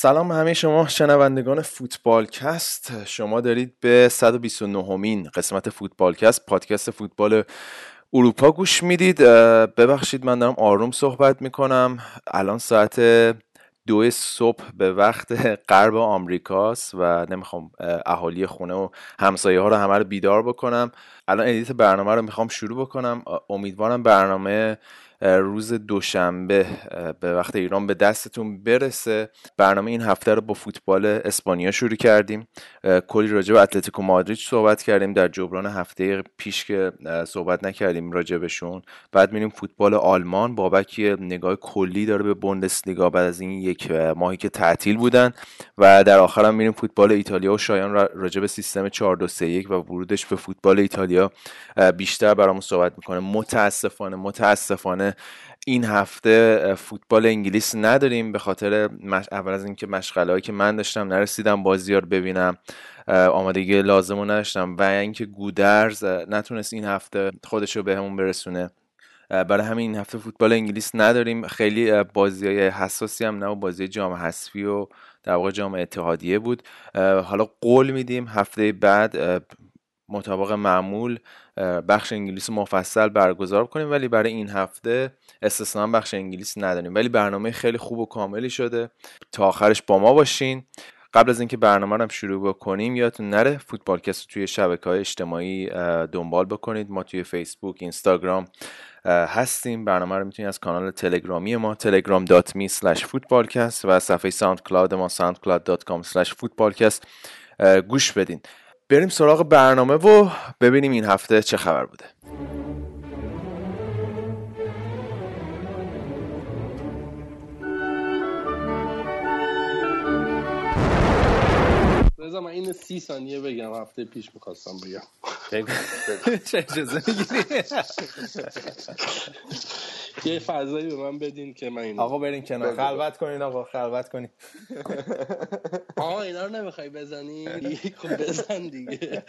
سلام همه شما شنوندگان فوتبالکست. شما دارید به 129 امین قسمت فوتبالکست پادکست فوتبال اروپا گوش می‌دید. ببخشید من دارم آروم صحبت می‌کنم. الان ساعت دو صبح به وقت غرب آمریکاست و نمی‌خوام اهالی خونه و همسایه ها رو همه رو بیدار بکنم. الان edit برنامه رو می‌خوام شروع بکنم. امیدوارم برنامه روز دوشنبه به وقت ایران به دستتون برسه. برنامه این هفته رو با فوتبال اسپانیا شروع کردیم. کلی راجع به اتلتیکو مادرید صحبت کردیم. در جبران هفته پیش که صحبت نکردیم راجع بهشون. بعد میریم فوتبال آلمان. بابک نگاه کلی داره به بوندسلیگا بعد از این یک ماهی که تعطیل بودن. و در آخر هم میریم فوتبال ایتالیا و شایان راجع به سیستم 4 2 3 1 و ورودش به فوتبال ایتالیا. بیشتر برامون صحبت می‌کنه. متاسفانه متاسفانه این هفته فوتبال انگلیس نداریم به خاطر اول از اینکه مشغله که من داشتم نرسیدم بازی رو ببینم آمادگی لازم رو نداشتم و اینکه گودرز نتونست این هفته خودش رو بهمون برسونه. برای همین این هفته فوتبال انگلیس نداریم. خیلی بازی های حساسی هم نه بازی جام حذفی و در واقع جام اتحادیه بود. حالا قول میدیم هفته بعد مطابق معمول بخش انگلیس مفصل برگزار کنیم ولی برای این هفته استثنا بخش انگلیس نداریم. ولی برنامه خیلی خوب و کاملی شده. تا آخرش با ما باشین. قبل از اینکه برنامه رو شروع بکنیم یادتون نره فوتبالکست رو توی شبکه های اجتماعی دنبال بکنید. ما توی فیسبوک اینستاگرام هستیم. برنامه رو می‌تونید از کانال تلگرامی ما telegram.me footballcast و صفحه ساوند کلاود ما soundcloud.com footballcast گوش بدین. بریم سراغ برنامه و ببینیم این هفته چه خبر بوده. رضا من اینو سی ثانیه بگم هفته پیش می‌خواستم بگم. چه اجازه می‌گیری؟ یه فضایی به من بدین که من اینو آقا برین کنار. خلوت کنین آقا خلوت کنین. آقا اینا رو نمی‌خوای بزنی؟ خب بزن دیگه.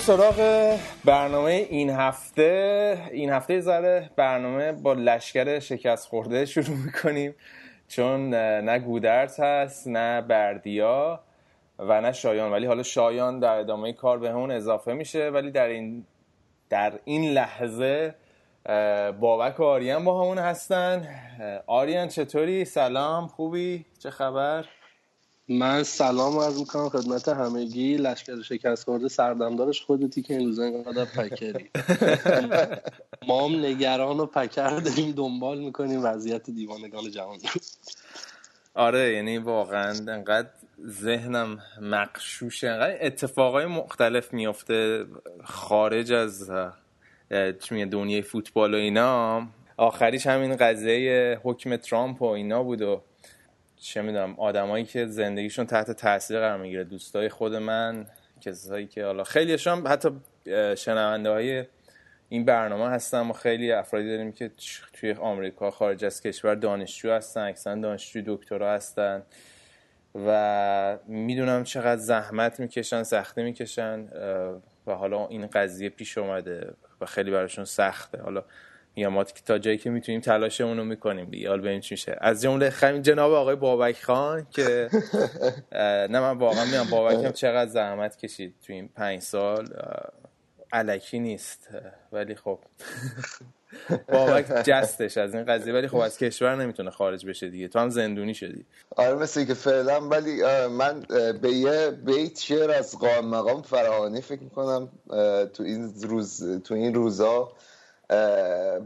سراغ برنامه این هفته این هفته ذره برنامه با لشکر شکست خورده شروع می‌کنیم چون نه گودرت هست نه بردیا و نه شایان ولی حالا شایان در ادامه کار به همون اضافه میشه ولی در این در این لحظه بابک و آریان با همون هستن آریان چطوری؟ سلام خوبی؟ چه خبر؟ من سلام عرض می‌کنم خدمت همگی. لشکر شکست خورده سردمدارش خودتی که این روزا اینقدر پکری. ما هم نگران و پکر داریم دنبال می‌کنیم وضعیت دیوانگان جهان. آره یعنی واقعا انقدر ذهنم مقشوشه انقدر اتفاقای مختلف میفته خارج از دنیای فوتبال و اینا. آخریش همین قضیه حکم ترامپ و اینا بود و چه می‌دونم آدمایی که زندگیشون تحت تاثیر قرار می‌گیره دوستای خود من کسایی که حالا خیلیشون حتی شنونده های این برنامه هستن. ما خیلی افرادی داریم که توی آمریکا خارج از کشور دانشجو هستن اکثرا دانشجو دکترا هستن و می‌دونم چقدر زحمت می‌کشن سخته می‌کشن و حالا این قضیه پیش اومده و خیلی براشون سخته. حالا یا ما تا جایی که می‌تونیم تلاشمون رو می‌کنیم دیگه. حال ببینیم چی میشه؟ از جمله خمین جناب آقای بابک خان که نه من واقعا میام بابک هم چقدر زحمت کشید تو این پنج سال. علکی نیست ولی خب. بابک جستش از این قضیه ولی خب از کشور نمی‌تونه خارج بشه دیگه. تو هم زندونی شدی. آره مثل که فعلا ولی من به یه بیت شعر از قام مقام فراهانی فکر می‌کنم تو این روز تو این روزا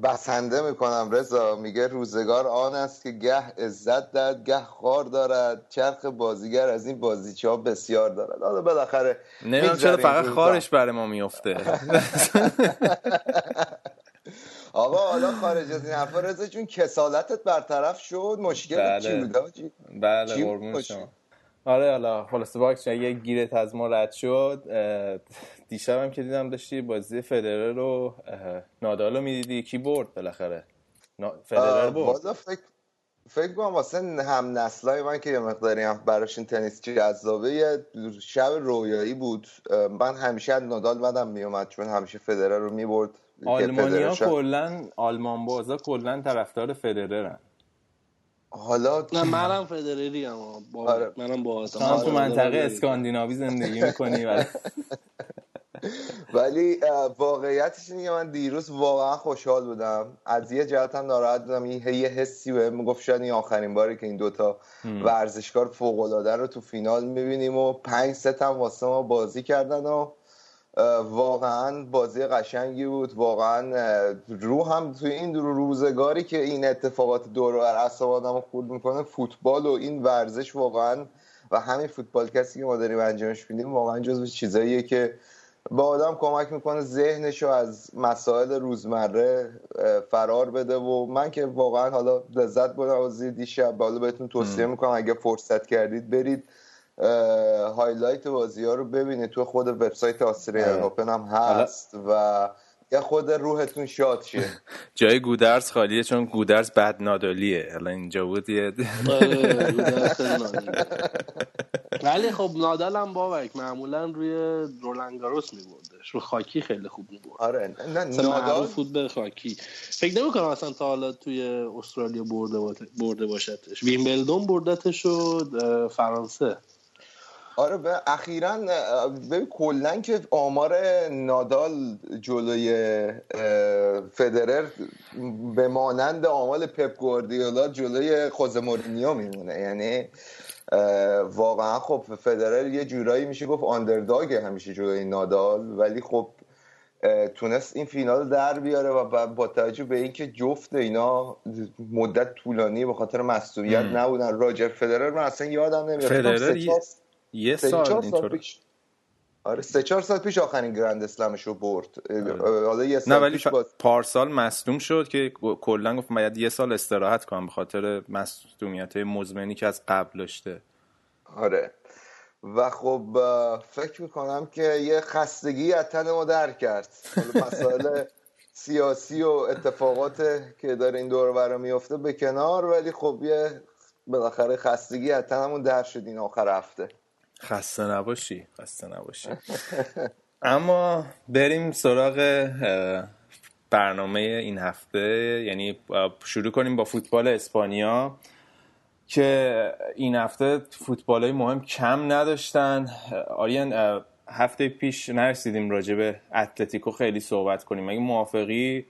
بسنده می‌کنم رضا. میگه روزگار آن است که گه عزت داد گه خوار دارد. چرخ بازیگر از این بازیچه ها بسیار دارد. حالا بالاخره نمی‌دونم چرا فقط خارش برای ما میفته آقا حالا خارج از این حرفا رضا جون کسالتت برطرف شد؟ مشکل بله. چی بود بله قربون؟ شما. آره حالا خلاصه باکس یه گیرت از ما رد شد دیشبم که دیدم داشتی بازی فدرر رو نادال رو می‌دیدی؟ کی برد بالاخره؟ فدرر برد. فکر فکر کنم واسه هم نسلای من که یه مقداری هم براش این تنیس جذابه یه شب رویایی بود. من همیشه از نادال بدم میومد چون همیشه فدرر رو می‌برد. آلمانیا کلا آلمان بازا کلا طرفدار فدررن. حالا نه منم فدرری هم با آره. منم با تو تو منطقه اسکاندیناوی زندگی می‌کنی ولی واقعیتش اینه من دیروز واقعا خوشحال بودم. از یه جهت هم ناراحت بودم. یه یه حسی بهم می‌گفت شاید این آخرین باری که این دوتا ورزشکار فوق العاده رو تو فینال می‌بینیم و پنج ست هم واسه ما بازی کردن و واقعا بازی قشنگی بود. واقعا رو هم توی این روزگاری که این اتفاقات دور و بر اعصاب آدم خورد می‌کنه فوتبال و این ورزش واقعا و همین فوتبال کسی که ما داریم انجامش میدیم واقعا جزو چیزاییه که به آدم کمک می‌کنه ذهنش رو از مسائل روزمره فرار بده و من که واقعا حالا لذت بردم از دیشب. حالا بهتون توصیه می‌کنم اگه فرصت کردید برید هایلایت بازی ها رو ببینید. تو خود وبسایت آستریان آره. اوپن هم هست و یه خود روحتون شاد شه. جای گودرز خالیه چون گودرز بد نادالیه حالا اینجا بود یه آره،. ولی خب نادال هم بابک معمولا روی رولنگاروس میبردش. رو خاکی خیلی خوب می‌برد. آره نه معروف بود به خاکی. فکر نمی‌کنم اصلا تا حالا توی استرالیا برده برده باشدش. ویمبلدون بردتش و فرانسه. آره به اخیرا ببین کلا که آمار نادال جلوی فدرر به مانند آمار پپ گواردیولا جلوی خوزه مورینیو میمونه یعنی واقعا خب فدرر یه جورایی میشه گفت آندرداگ همیشه جلوی نادال ولی خب تونست این فینال رو در بیاره و با- توجه به اینکه جفت اینا مدت طولانی به خاطر مم. نبودن راجر فدرر من اصلا یادم نمیاد فدرر سه یه- سال سال اینطور. پیش. آره سه چهار سال پیش آخرین گرند اسلمش رو برد آره. حالا یه نه سال ولی پیش باز پارسال مصدوم شد که کلا گفت باید یه سال استراحت کنم به خاطر مصدومیت مزمنی که از قبل داشته. آره. و خب فکر می‌کنم که یه خستگی از تن ما در کرد. مسائل سیاسی و اتفاقات که داره این دور برا میفته به کنار ولی خب یه بالاخره خستگی از تنمون در شد این آخر هفته. خسته نباشی خسته نباشی. اما بریم سراغ برنامه این هفته. یعنی شروع کنیم با فوتبال اسپانیا که این هفته فوتبال های مهم کم نداشتن. آریان هفته پیش نرسیدیم راجع به اتلتیکو خیلی صحبت کنیم. اگه موافقی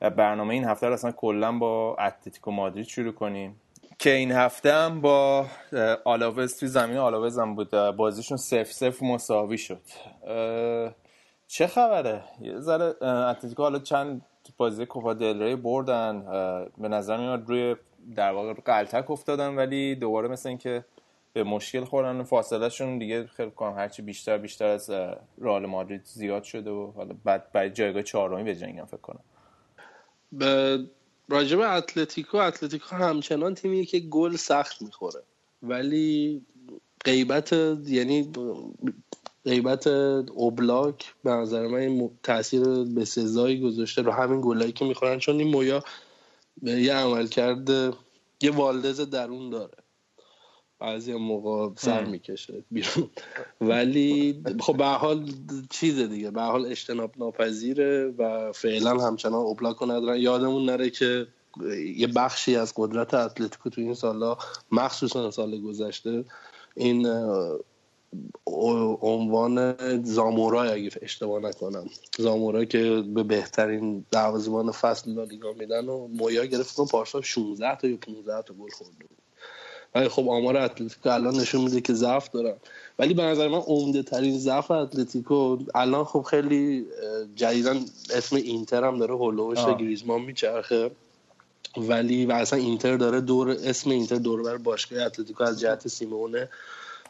برنامه این هفته رو اصلا کلا با اتلتیکو مادرید شروع کنیم. که این هفته هم با آلاوز توی زمین آلاوز هم بود. بازیشون سف سف مساوی شد. چه خبره؟ یه ذره اتلتیکو حالا چند بازی کوپا دل ری بردن. به نظر میاد روی در واقع قلتک افتادن ولی دوباره مثل اینکه به مشکل خوردن فاصله شون دیگه خیلی کنم هرچی بیشتر بیشتر از رئال مادرید زیاد شده و حالا بعد برای جایگاه چهارمی بجنگن فکر کنم. به راجب اتلتیکو اتلتیکو همچنان تیمیه که گل سخت می‌خوره. ولی غیبت یعنی غیبت اوبلاک به نظر من تاثیر به سزایی گذاشته رو همین گلایی که می‌خورن. چون این مویا یه عمل کرده یه والدز درون داره. بعضی موقع سر. می‌کشه بیرون. ولی خب به حال چیزه دیگه. به حال اجتناب ناپذیره و فعلا همچنان اوبلاک رو ندارن یادمون نره که یه بخشی از قدرت اتلتیکو تو این سالا مخصوصا سال گذشته این عنوان زامورا اگه اشتباه نکنم. زامورا که به بهترین دروازه‌بان فصل لالیگا میدن و مویا گرفت کنم پارسال 16 تا یا 15 تا گل خورده بود. ولی خب آمار اتلتیکو الان نشون میده که ضعف دارن. ولی به نظر من عمده ترین ضعف اتلتیکو الان خب خیلی اه، جدیدن اسم اینتر هم داره هولوش آه. گریزمان میچرخه. ولی و اصلا اینتر داره دور اسم اینتر دور بر باشگاه اتلتیکو از جهت سیمونه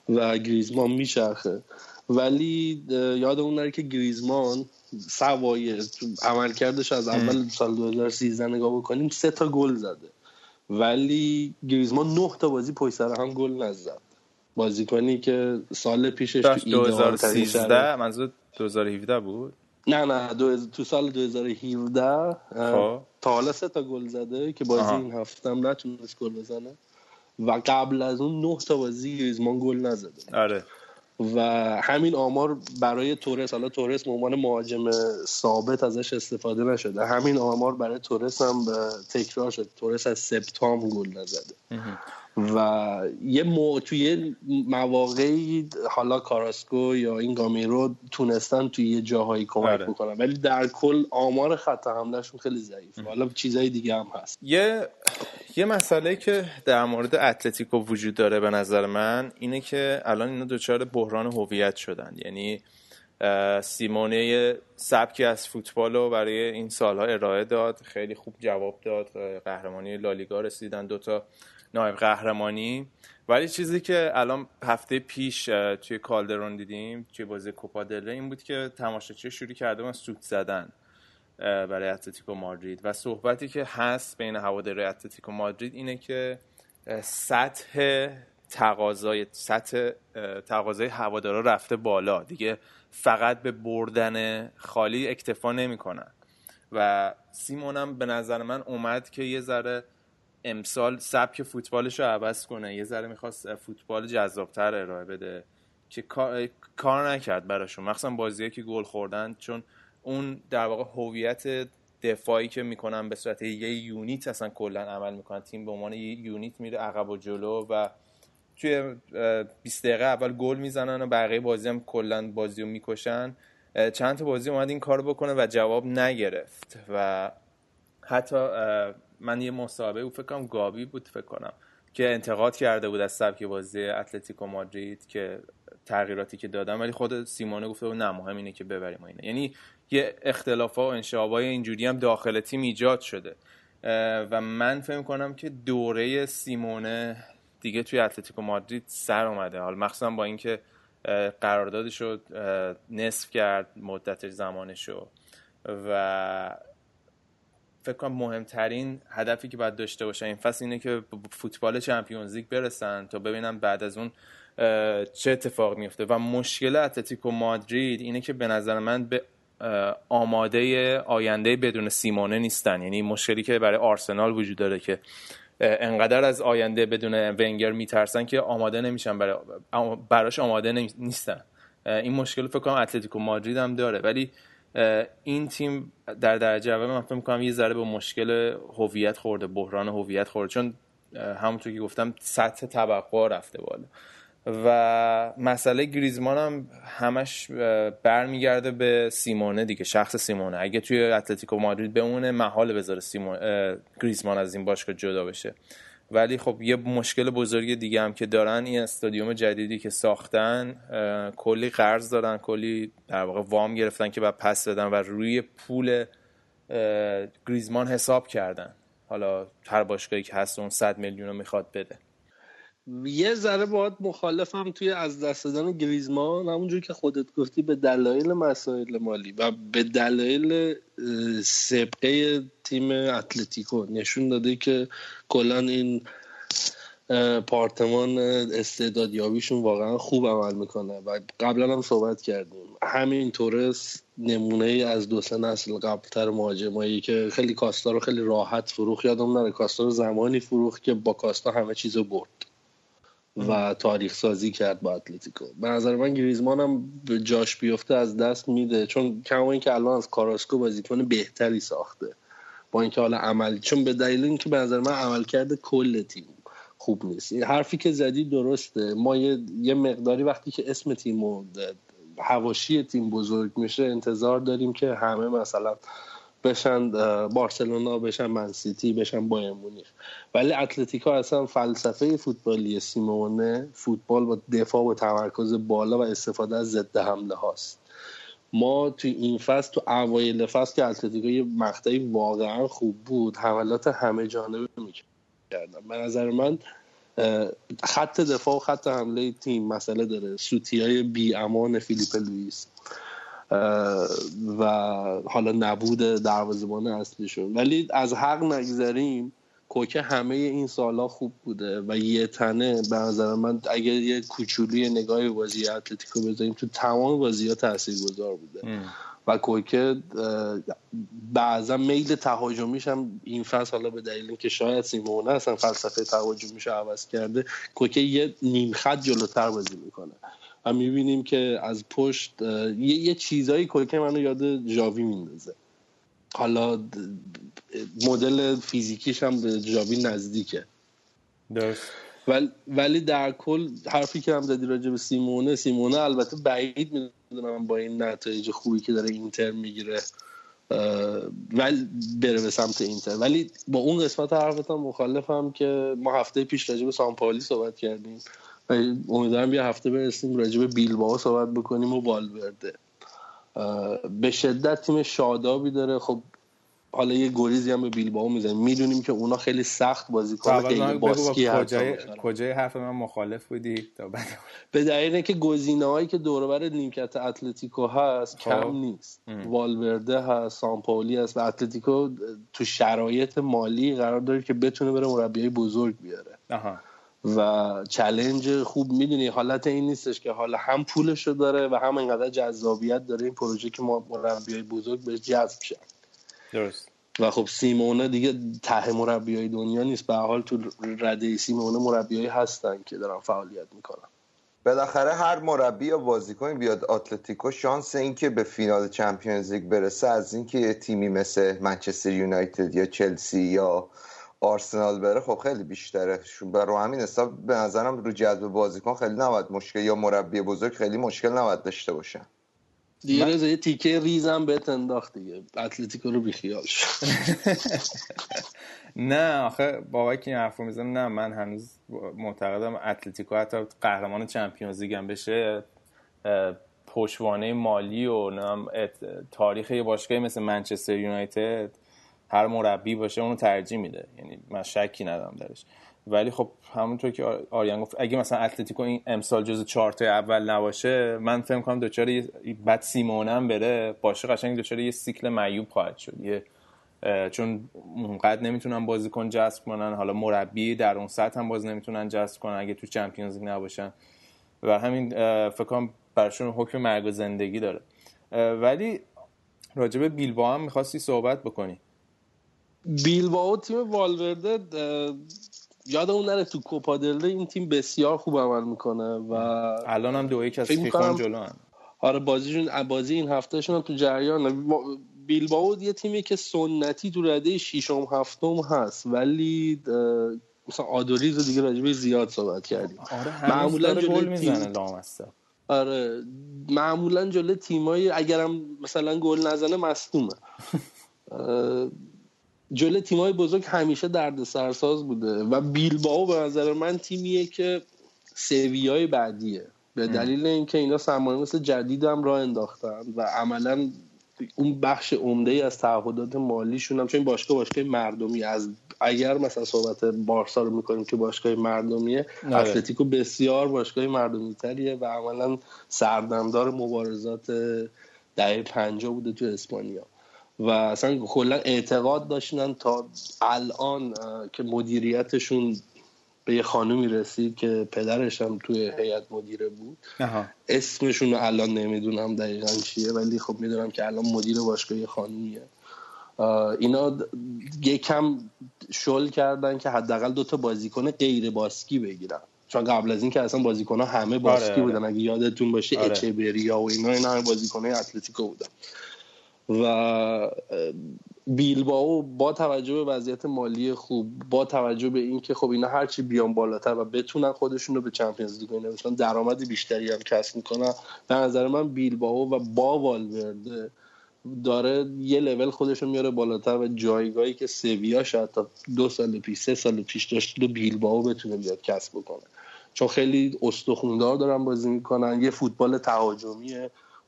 و گریزمان میچرخه. ولی یادمون نره که گریزمان سوایه عملکردش از اول سال 2013 نگاه بکنیم سه تا گل زده. ولی گریزمان نه تا بازی پشت سر هم گل نزد. بازیکنی که سال پیشش تو 2013 منظور 2017 بود؟ نه نه دو تو سال 2017 خب. تا حالا سه تا گل زده که بازی این هفته هم نتونست گل بزنه. و قبل از اون نه تا بازی گریزمان گل نزده. آره. و همین آمار برای تورس حالا تورس به عنوان مهاجم ثابت ازش استفاده نشده. همین آمار برای تورس هم تکرار شد. تورس از سپتام گل نزده. و یه مو... توی مواقعی حالا کاراسکو یا این گامیرو تونستن توی یه جاهایی کمک آره. بکنن. ولی در کل آمار خط حملهشون خیلی ضعیف حالا چیزای دیگه هم هست. یه یه مسئله که در مورد اتلتیکو وجود داره به نظر من اینه که الان اینا دچار بحران هویت شدن. یعنی سیمونه سبکی از فوتبال رو برای این سالها ارائه داد خیلی خوب جواب داد قهرمانی لالیگا رسیدن دوتا نایب قهرمانی. ولی چیزی که الان هفته پیش توی کالدرون دیدیم توی بازی کوپا دل این بود که تماشاچی شروع کرده من سوت زدن. برای اتلتیکو مادرید. و صحبتی که هست بین هواداری اتلتیکو مادرید اینه که سطح تقاضای سطح تقاضای هوادارا رفته بالا. دیگه فقط به بردن خالی اکتفا نمی‌کنن. و سیمونم به نظر من اومد که یه ذره امسال سبک فوتبالش رو عوض کنه. یه ذره می‌خواست فوتبال جذابتر ارائه بده. که کار نکرد براشون. مخصوصا بازیه که گل خوردن چون اون در واقع هویت دفاعی که می‌کنن به صورت یه یونیت اصلا کلا عمل می‌کنن. تیم به عنوان یه یونیت میره عقب و جلو و توی 20 دقیقه اول گل می‌زنن و بقیه بازی هم کلا بازی رو می‌کشن. چند تا بازی اومد این کار بکنه و جواب نگرفت و حتی من یه مسابقه او فکر گابی بود فکر کنم که انتقاد کرده بود از سبک بازی اتلتیکو مادرید که تغییراتی که دادم ولی خود سیمونه گفته بود نه مهم اینه که ببریم اینه یعنی یه اختلاف و انشعابای اینجوری هم داخل تیم ایجاد شده. و من فکر کنم که دوره سیمونه دیگه توی اتلتیکو مادرید سر اومده. حال مخصوصا با اینکه قراردادش رو نصف کرد مدت زمانش رو و فکر کنم مهمترین هدفی که باید داشته باشن این فصل اینه که فوتبال چمپیونز لیگ برسن تا ببینم بعد از اون چه اتفاق میفته و مشکل اتلتیکو مادرید اینه که به نظر من به آماده آینده بدون سیمونه نیستن. یعنی مشکلی که برای آرسنال وجود داره که انقدر از آینده بدون ونگر میترسن که آماده نمیشن برای براش آماده نیستن. این مشکل فکر کنم اتلتیکو مادرید هم داره. ولی این تیم در درجه اول من فکر می‌کنم یه ذره به مشکل هویت خورده بحران هویت خورده. چون همونطور که گفتم سطح توقع رفته بالا. و مسئله گریزمان هم همش برمیگرده به سیمونه دیگه شخص سیمونه. اگه توی اتلتیکو مادرید بمونه محال بذاره سیمون گریزمان از این باشگاه جدا بشه. ولی خب یه مشکل بزرگی دیگه هم که دارن این استادیوم جدیدی که ساختن کلی قرض دارن کلی در واقع وام گرفتن که بعد پس بدن و روی پول گریزمان حساب کردن. حالا هر باشگاهی که هست اون 100 میلیون رو می‌خواد بده. یه ذره باید مخالفم توی از دست دادن گریزمان همونجور که خودت گفتی به دلایل مسائل مالی و به دلایل سبقه تیم اتلتیکو نشون داده که کلا این پارتمان استعدادیابیشون واقعا خوب عمل می‌کنه و قبلا هم صحبت کردیم. همین تورس نمونه ای از دو سه نسل قبلتر مهاجمایی که خیلی کاستا رو خیلی راحت فروخ یادم نره کاستا رو زمانی فروخ که با کاستا همه چیز رو برد. و تاریخ سازی کرد با اتلتیکو. به نظر من گریزمان هم جاش بیفته از دست میده چون کما اینکه الان از کاراسکو بازیکن بهتری ساخته. با اینکه حالا عمل چون به دلیل اینکه به نظر من عمل کرده کل تیم خوب نیست. این حرفی که زدی درسته. ما یه, یه مقداری وقتی که اسم تیم و هواشی تیم بزرگ میشه انتظار داریم که همه مثلا بشن بارسلونا بشن منسیتی بشن بایر مونیخ. ولی اتلتیکا اصلا فلسفه فوتبالی سیمونه فوتبال با دفاع و تمرکز بالا و استفاده از ضد حمله هاست. ما توی این فصل تو اوایل فصل که اتلتیکو یه مقطعی واقعا خوب بود حملات همه جانبه می‌کردن. به نظر من خط دفاع و خط حمله تیم مسئله داره. سوتی های بی امان فیلیپ لویس و حالا نبود دروازه‌بان اصلیشون. ولی از حق نگذریم کوکه همه این سالها خوب بوده و یه تنه به نظر من اگر یه کوچولو نگاهی بازی اتلتیکو بذاریم تو تمام بازی ها تاثیر گذار بوده و کوکه بعضا میل تهاجمیش هم این فصل حالا به دلیل اینکه شاید سیمونه اصلا فلسفه تهاجمیش عوض کرده کوکه یه نیم خط جلوتر بازی می‌کنه. و می‌بینیم که از پشت یه, یه چیزایی کوکه منو یاد جاوی میندازه. حالا مدل فیزیکیش هم به جاوی نزدیکه. درست. ولی در کل حرفی که هم زدی راجع به سیمونه سیمونه البته بعید می‌دونم با این نتایج خوبی که داره اینتر می‌گیره. ولی بره به سمت اینتر. ولی با اون قسمت حرفت هم مخالفم که ما هفته پیش راجع به صحبت کردیم. و امیدوارم یه هفته برسیم راجع به بیلباو صحبت بکنیم و والورده. به شدت تیم شادابی داره. خب حالا یه گریزی هم به بیلباو می‌زنیم. می‌دونیم که اونا خیلی سخت بازی کنه خیلی باسکی کجای کجای حرف من مخالف بودی؟ تا بعد به دلیل اینکه گزینه‌هایی که دور بر نیمکت اتلتیکو هست خب. کم نیست. والورده هست سامپولی هست و اتلتیکو تو شرایط مالی قرار داره که بتونه بره مربیای بزرگ بیاره. آها. و چلنج خوب می‌دونی. حالت این نیستش که حالا هم پولش رو داره و هم انقدر جذابیت داره این پروژه که ما مربیای بزرگ بهش جذب شد درست. و خب سیمونه دیگه ته مربیای دنیا نیست. به حال تو رده سیمونه مربیایی هستن که دارن فعالیت می‌کنن. بالاخره هر مربی یا بازیکنی بیاد آتلتیکو شانس اینکه به فینال چمپیونز لیگ برسه از اینکه یه تیمی مثل منچستر یونایتد یا چلسی یا آرسنال بره خب خیلی بیشتره. برای همین حساب به نظرم رو جذب بازیکن خیلی نباید مشکل یا مربی بزرگ خیلی مشکل نباید داشته باشن. دیگه من... یه تیکه ریزم بهت انداخت دیگه. اتلتیکو رو بیخیال شد. نه آخه بابا که این حرف می‌زنم نه من هنوز معتقدم اتلتیکو حتی قهرمان چمپیونز لیگ هم بشه پشوانه مالی و تاریخ یه باشگاهی مثل منچستر یونایتد هر مربی باشه اونو ترجیح میده. یعنی من شکی ندارم درش. ولی خب همونطور که آریان گفت اگه مثلا اتلتیکو این امسال جز چهار اول نباشه من فکر کنم دوچار بعد سیمونم بره باشه قشنگ دوچار یه سیکل معیوب خواهد شد. یه چون اونقدر نمی‌تونن بازیکن جذب کنن حالا مربی در اون سطح هم باز نمی‌تونن جذب کنن اگه تو چمپیونز لیگ نباشن. و همین فکر کنم براشون حکم مرگ و زندگی داره. ولی راجب بیلبا هم می‌خواستی صحبت بکنی. بیلباو تیم والورده یادمون نره تو کوپا این تیم بسیار خوب عمل می‌کنه و الان هم دو یک از فیخان جلو هم. آره بازیشون بازی این هفتهشون هم تو جریان. بیلباو یه تیمی که سنتی تو رده ششم هفتم هست ولی مثلا آدوریز رو دیگه راجبه زیاد صحبت کردیم. آره معمولا گل می‌زنه آره معمولا جلو تیمایی اگرم مثلا گل نزنه مصدومه. جلو تیمای بزرگ همیشه درد سرساز بوده و بیلباو به نظر من تیمیه که سویای بعدیه. به دلیل اینکه اینا سرمایه مثل جدید هم راه انداختن و عملا اون بخش عمده ای از تعهدات مالیشون هم چون باشگاه باشگاه مردمی از اگر مثلا صحبت بارسا رو می‌کنیم که باشگاه مردمیه آره. اتلتیکو بسیار باشگاه مردمی تریه و عملا سردمدار مبارزات دهه پنجاه بوده تو اسپانیا. و اصلا کلا اعتقاد داشتن تا الان که مدیریتشون به یه خانومی رسید که پدرش هم توی هیئت مدیره بود. اسمشون رو الان نمی‌دونم دقیقا چیه ولی خب می‌دونم که الان مدیر باشگاه خانومیه. اینا یکم شل کردن که حداقل دوتا بازیکن غیر باسکی بگیرن. چون قبل از این که اصلا بازیکن ها همه باسکی آره، آره. بودن. اگه یادتون باشه آره. اچبریا و اینا اینا همه بازیکن اتلتیکو بودن. و بیلباو با توجه به وضعیت مالی خوب با توجه به اینکه خب اینا هرچی بیان بالاتر و بتونن خودشون رو به چمپیونز لیگ نوشتن درآمد بیشتری هم کسب می‌کنن. به نظر من بیلباو و با والورده داره یه لول خودش رو میاره بالاتر و جایگاهی که سویا شاید تا دو سال پیش سه سال پیش داشت و بیلباو بتونه بیاد کسب بکنه. چون خیلی استخوندار دارن بازی می‌کنن یه فوتبال تهاجمی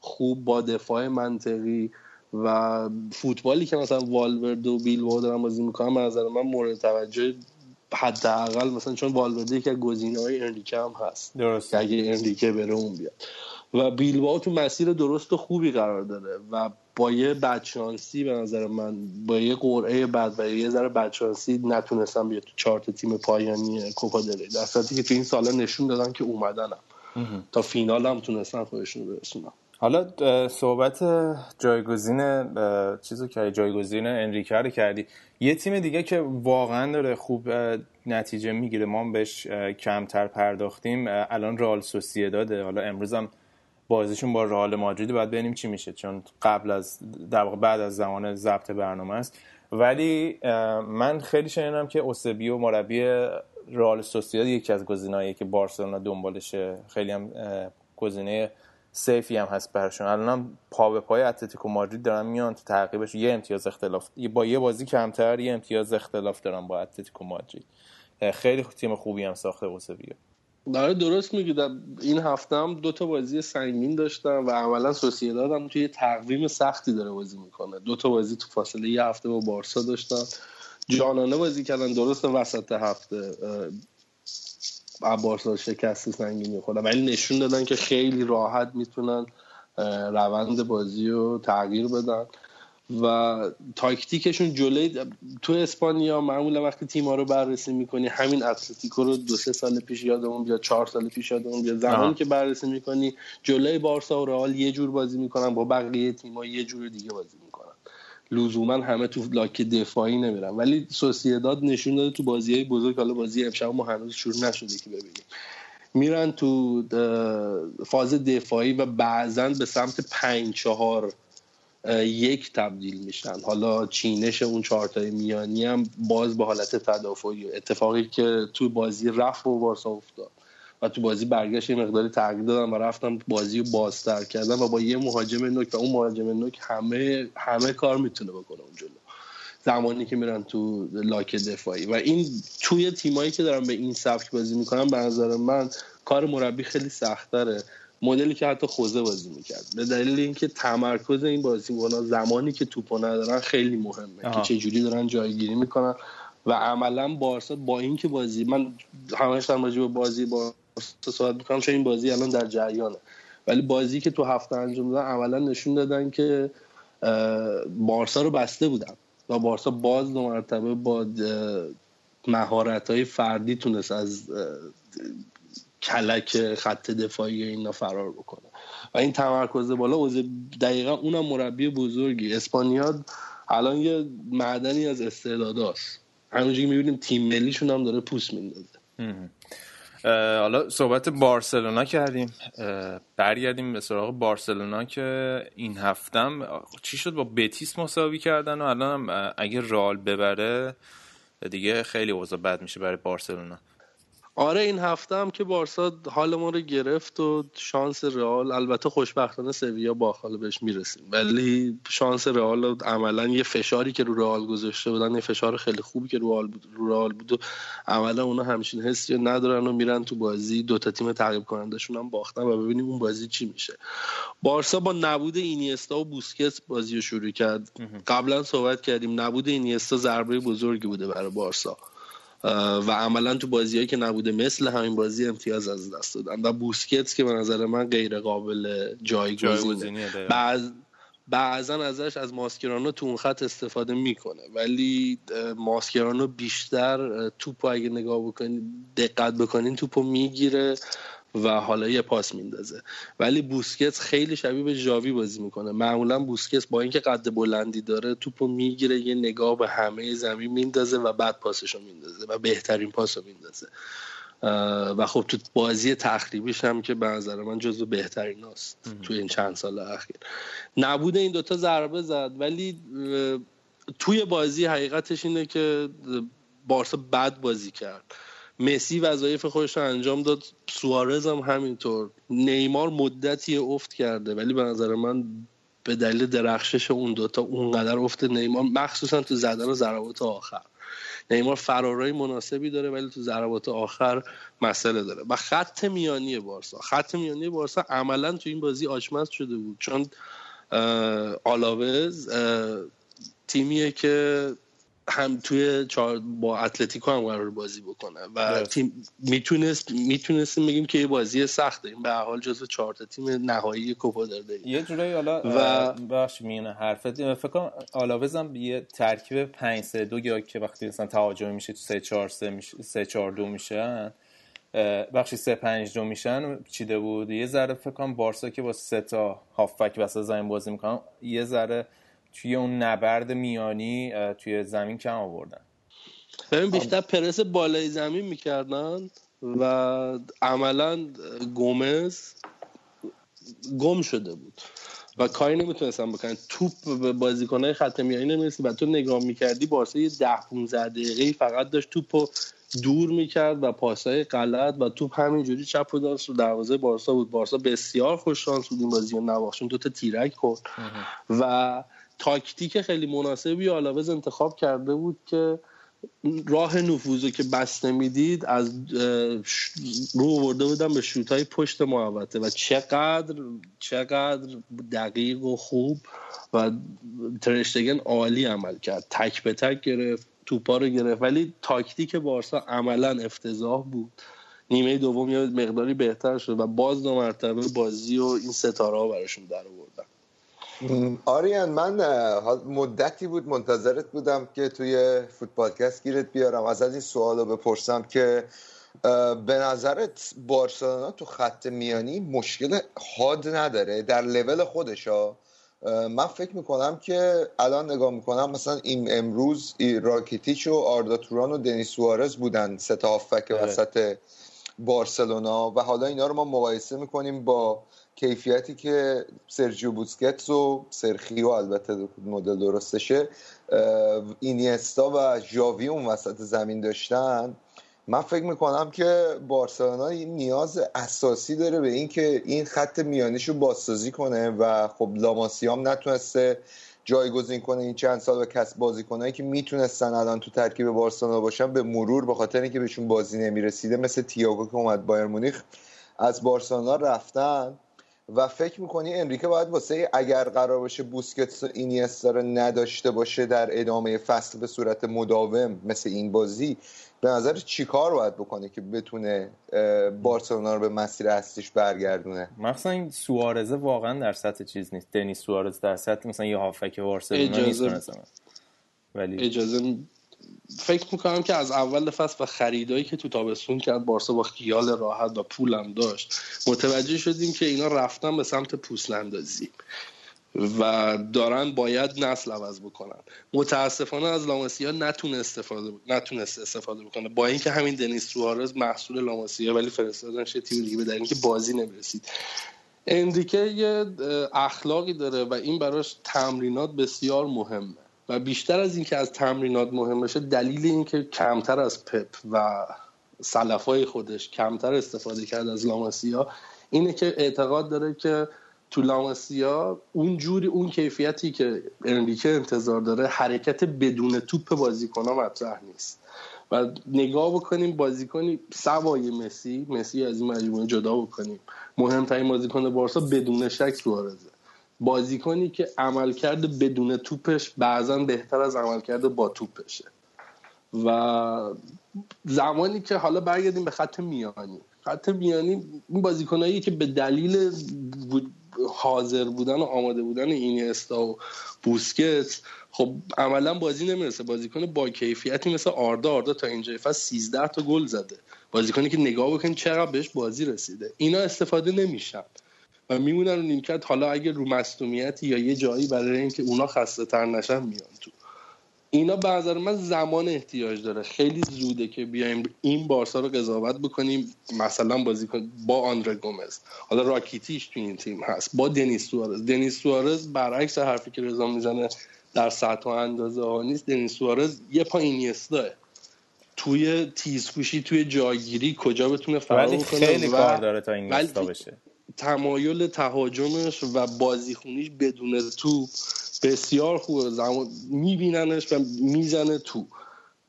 خوب با دفاع منطقی و فوتبالی که مثلا والورد و بیلباو دارن بازی می‌کنن به نظر من مورد توجه حداقل مثلا چون والورده که گزینه های انریکه هم هست. درست اگه انریکه بره اون بیاد. و بیلباو تو مسیر درست و خوبی قرار داره و با یه بدشانسی به نظر من با یه قرعه بد و یه ذره بدشانسی نتونستم بیاد تو چارت تیم پایانی کوپا دل در که تو این سالا نشون دادن که اومدنم. تا فینال هم تونستن خودشون برسونن. حالا صحبت جایگزین چیزو که جایگزین انریکه رو کردی. یه تیم دیگه که واقعا داره خوب نتیجه می‌گیره. ما بهش کمتر پرداختیم. الان رئال سوسییداده حالا امروز هم بازیشون با رئال مادرید باید ببینیم چی میشه چون قبل از در واقع بعد از زمان ضبط برنامه است. ولی من خیلی شنیدم که اوسبیو مربی رئال سوسییداد یکی از گزینه‌ایه که بارسلونا دنبالشه خیلی هم گزینه سیفی هم هست برشون الان پا به پای اتلتیکو مادرید دارن میان تو تعقیبش. یه امتیاز اختلاف با یه بازی کمتر یه امتیاز اختلاف دارن با اتلتیکو مادرید. خیلی تیم خوبی هم ساخته اوسبیو داره درست میگی. این هفته هم دو تا بازی سنگین داشتم و عملا سوسییداد هم توی تقویم سختی داره بازی می‌کنه. دو تا بازی تو فاصله یه هفته با بارسا داشتن. جانانه بازی کردن درست وسط هفته. بارسا شکست سنگین میخوردن ولی نشون دادن که خیلی راحت می‌تونن روند بازی رو تغییر بدن. و تاکتیکشون جلوی تو اسپانیا معمولا وقتی تیما رو بررسی می‌کنی همین اتلتیکو رو دو سه سال پیش یادمون بیاد چهار سال پیش یادمون بیاد زمانی که بررسی می‌کنی جلوی بارسا و رئال یه جور بازی می‌کنن با بقیه تیما یه جور دیگه بازی می‌کنن. لزوما همه تو لاک دفاعی نمیرن. ولی سوسییداد نشون داده تو بازی بزرگ حالا بازی امشب ما هنوز شروع نشده که ببینیم. میرن تو فاز دفاعی و بعضا به سمت پنج چهار یک تبدیل میشن. حالا چینش اون چهارتای میانی هم باز به حالت تدافعی. اتفاقی که توی بازی رفت و بارسا افتاد. و تو بازی برگشت یه مقداری تغییر دادن و رفتن بازی رو بازتر کردن و با یه مهاجم نوک و اون مهاجم نوک همه همه کار می‌تونه بکنه اون جلو. زمانی که میرن تو لاک دفاعی. و این توی تیمایی که دارن به این سبک بازی می‌کنن به نظر من کار مربی خیلی سختره. مدلی که حتی خوزه بازی می‌کرد. به دلیل اینکه تمرکز این بازیکن‌ها زمانی که توپو ندارن خیلی مهمه آه. که چه جوری دارن جایگیری می‌کنن. و عملا بارسا با اینکه بازی من همش در به بازی با صحبت می‌کنم چون این بازی الان در جریانه. ولی بازی که تو هفته انجام دادن عملا نشون دادن که بارسا رو بسته بودن و بارسا باز دو مرتبه با مهارت های فردی تونست از کلک خط دفاعی اینا فرار بکنه. و این تمرکز بالا دقیقا اونم مربی بزرگی. اسپانیا الان یه معدنی از استعداداست. همونجوری می‌بینیم تیم ملیشون هم داره پوست میندازه. حالا صحبت بارسلونا کردیم. برگردیم به سراغ بارسلونا که این هفتم چی شد؟ با بتیس مساوی کردن و الان اگه رال ببره دیگه خیلی اوضاع بد میشه برای بارسلونا. آره این هفته هم که بارسا حال ما رو گرفت و شانس رئال البته خوشبختانه سویا با حال بهش می‌رسیم. ولی شانس رئال عملا یه فشاری که رو رئال گذاشته بودن یه فشار خیلی خوبی که رو رئال بود رو رئال بود و عملا اونا همچین حسی ندارن و میرن تو بازی دو تا تیم تعقیب کنندشون هم باختن و ببینیم اون بازی چی میشه. بارسا با نبود اینیستا و بوسکت بازی رو شروع کرد. قبلا صحبت کردیم نبود اینیستا ضربه بزرگی بوده برای بارسا. و عملا تو بازیهایی که نبوده مثل همین بازی امتیاز از دست دادن. و بوسکتس که به نظر من غیر قابل جایگزینه. بعض بعضا ازش از ماسکرانو تو اون خط استفاده می‌کنه. ولی ماسکرانو بیشتر توپو اگه نگاه بکنین دقت بکنین توپو می‌گیره. و حالا یه پاس میندازه. ولی بوسکتس خیلی شبیه به ژاوی بازی می‌کنه. معمولا بوسکتس با اینکه قد بلندی داره توپو می‌گیره یه نگاه به همه زمین میندازه و بعد پاسشو میندازه و بهترین پاسو میندازه. و خب تو بازی تخریبیش هم که به نظر من جزو بهترین است تو این چند سال اخیر. نبود این دوتا ضربه زد ولی توی بازی حقیقتش اینه که بارسا بد بازی کرد. مسی وظایف خودش رو انجام داد. سوارز هم همینطور. نیمار مدتی افت کرده ولی به نظر من به دلیل درخشش اون دوتا اونقدر افت نیمار مخصوصا تو زدن و ضربات آخر. نیمار فرارای مناسبی داره ولی تو ضربات آخر مسئله داره. و خط میانی بارسا. خط میانی بارسا عملا تو این بازی آشمز شده بود. چون آلاوز تیمیه که هم توی با اتلتیکو هم قرار بازی بکنه و تیم می‌تونست می‌تونستیم بگیم که یه بازی سخته. این به حال جزو چهار تیم نهایی کوپا داره یه جورایی حالا و باش میونه حرفت فکر کنم آلاوزم یه ترکیب 5 3 2 یا که وقتی مثلا تهاجمی میشه تو 3 4 3 میشه 3 4 2 میشن بخشی 3 5 2 میشن چیده بود؟ یه ذره فکر کنم بارسا که با سه تا هافبک وسط زمین بازی می‌کنن یه ذره توی اون نبرد میانی توی زمین کم آوردن. ببین بیشتر پرس بالای زمین می‌کردن و عملا گومز گم شده بود و کاری نمی‌تونستن بکنن. توپ به بازیکنهای خط میانی نمی‌رسید و تو نگاه می‌کردی بارسا یه ده 15 دقیقه فقط داشت توپ دور می‌کرد و پاسای غلط و توپ همینجوری چپ و داشت رو دروازه بارسا بود. بارسا بسیار خوش شانس بود این بازی رو نواخت دو تا تیرک کرد و تاکتیک خیلی مناسبی آلاوز انتخاب کرده بود که راه نفوذو که بسته می‌دید از رو ورده بودن به شوت های پشت محوطه و چقدر چقدر دقیق و خوب و ترشتگن عالی عمل کرد. تک به تک گرفت توپا رو گرفت. ولی تاکتیک بارسا عملا افتضاح بود. نیمه دوم یه مقداری بهتر شد و باز دو مرتبه بازی و این ستاره ها براشون در آوردن. آریان من مدتی بود منتظرت بودم که توی فوتبالکست گیرت بیارم. از از این سوال رو بپرسم که به نظرت بارسلونا تو خط میانی مشکل حاد نداره؟ در لول خودش ها من فکر می‌کنم که الان نگاه می‌کنم مثلا این امروز راکیتیچ و آردا توران و دنیس سوارز بودن سه هافک آره. وسط بارسلونا و حالا اینا رو ما مقایسه می‌کنیم با کیفیتی که سرجیو بوسکتس و سرخیو البته مدل درستشه اینیستا و ژاوی اون وسط زمین داشتن. من فکر می‌کنم که بارسلونا نیاز اساسی داره به اینکه این خط میانیش رو بازسازی کنه و خب لاماسیام نتونسته جایگزین کنه این چند سال و کسب بازیکنایی که می‌تونستن الان تو ترکیب بارسلونا باشن به مرور به خاطر اینکه بهشون بازی نمی‌رسیده مثل تییاگو که اومد بایر مونیخ از بارسلونا رفتن. و فکر می‌کنی انریکه باید واسه اگر قرار باشه بوسکتس و اینیستا رو نداشته باشه در ادامه فصل به صورت مداوم مثل این بازی به نظر چی کار باید بکنه که بتونه بارسلونا رو به مسیر اصلیش برگردونه؟ مثلا این سوارزه واقعا در سطح چیز نیست. دنی سوارز در سطح مثلا یه هافک بارسلونا نیست ولی اجازه فکر می‌کنم که از اول فصل و خریدایی که تو تابستون کرد بارسا با خیال راحت و پولم داشت. متوجه شدیم که اینا رفتن به سمت پوست اندازی و دارن باید نسل عوض بکنن. متاسفانه از لاماسیا نتونه استفاده نتونست استفاده بکنه. با اینکه همین دنیس سوارز محصول لاماسیا ولی فرستادنش تیم دیگه به اینکه بازی نمی‌رسید. اندیکه یه اخلاقی داره و این براش تمرینات بسیار مهمه. و بیشتر از اینکه از تمرینات مهم باشه دلیل اینکه کمتر از پپ و سلفای خودش کمتر استفاده کرد از لاماسیا اینه که اعتقاد داره که تو لاماسیا اون جوری اون کیفیتی که انریکه انتظار داره حرکت بدون توپ بازیکن مطرح نیست. و نگاه بکنیم بازیکنی سوای مسی مسی از این مجموعه جدا بکنیم. مهمترین بازیکن بارسا بدون شک سوارزه. بازیکنی که عملکرد بدون توپش بعضا بهتر از عملکرد با توپشه. و زمانی که حالا برگردیم به خط میانی. خط میانی این بازیکنایی که به دلیل حاضر بودن و آماده بودن اینیستا و بوسکت خب عملا بازی نمی‌رسه. بازیکن با کیفیتی مثل آردا آردا تا اینجا فصل 13 تا گل زده. بازیکنی که نگاه بکن چقدر بهش بازی رسیده. اینا استفاده نمیشن. و میمونن رو نیمکت. حالا اگه رو مصومیتی یا یه جایی برای اینکه اونا خسته تر نشن میان تو. اینا به نظر من زمان احتیاج داره. خیلی زوده که بیایم این بارسا رو قضاوت بکنیم. مثلا بازی با آندره گومز. حالا راکیتیش تو این تیم هست. با دنیس سوارز. دنیس سوارز برعکس حرفی که رضا می‌زنه در سطح و اندازه ها نیست. دنیس سوارز یه پا اینیستاه توی تیزکوشی توی جاگیری کجا بتونه فرار کنه؟ خیلی کار داره تا این بشه. تمایل تهاجمش و بازیخونیش بدون تو بسیار خوبه. زمان میبیننش و می‌زنه تو.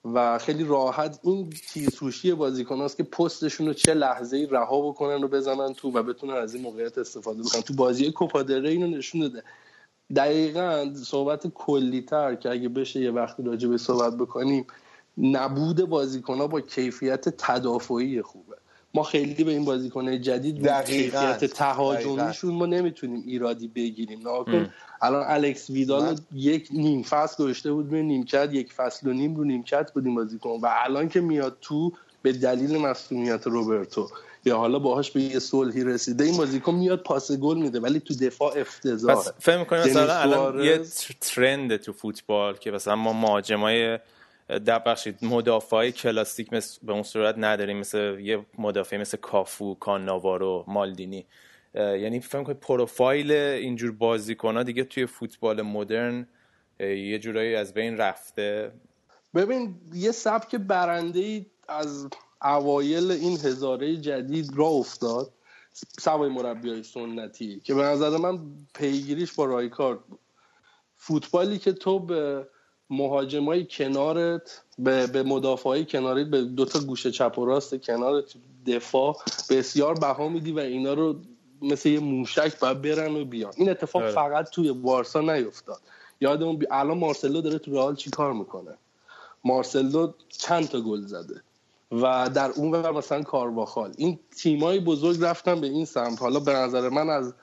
و خیلی راحت این تیزهوشی بازیکن که پستشون رو چه لحظه ای رها بکنن و بزنن تو و بتونن از این موقعیت استفاده بکنن. تو بازی کوپادره اینو نشون داده. دقیقا صحبت کلیتر که اگه بشه یه وقتی راجع به صحبت بکنیم نبود بازیکن با کیفیت تدافعی خوبه. ما خیلی به این بازیکنهای جدید کیفیت تهاجمیشون ما نمی‌تونیم ایرادی بگیریم. نه الان الکس ویدال یک نیم فصل گذاشته بود به نیمکت یک فصل و نیم رو نیمکت بودیم بازیکن. و الان که میاد تو به دلیل مسئولیت روبرتو. یا حالا باهاش به یه صلحی رسیده این بازیکن میاد پاس گل میده ولی تو دفاع افتضاحه. پس فهم می‌کنی مثلا الان یه ترند تو فوتبال که مثلا ما مهاجمای در بخشید مدافع کلاسیک مثل به اون صورت نداریم. مثل یه مدافع مثل کافو کاناوارو مالدینی. یعنی فهم کنید پروفایل اینجور بازیکن ها دیگه توی فوتبال مدرن یه جورایی از بین رفته. ببین یه سبک برنده ای از اوایل این هزاره جدید را افتاد. سوای مربی های سنتی که به نظر من پیگیریش با رایکارد فوتبالی که تو به مهاجمای کنارت به, به مدافعای کنارت به دوتا گوشه چپ و راست کنارت دفاع بسیار بها میدی و اینا رو مثل یه موشک باید برن و بیان. این اتفاق آره. فقط توی بارسا نیفتاد. یادمون بی... الان مارسلو داره تو رئال چی کار می‌کنه؟ مارسلو چند تا گل زده و در اون ور مثلا کارواخال. این تیمای بزرگ رفتن به این سمت. حالا به نظر من از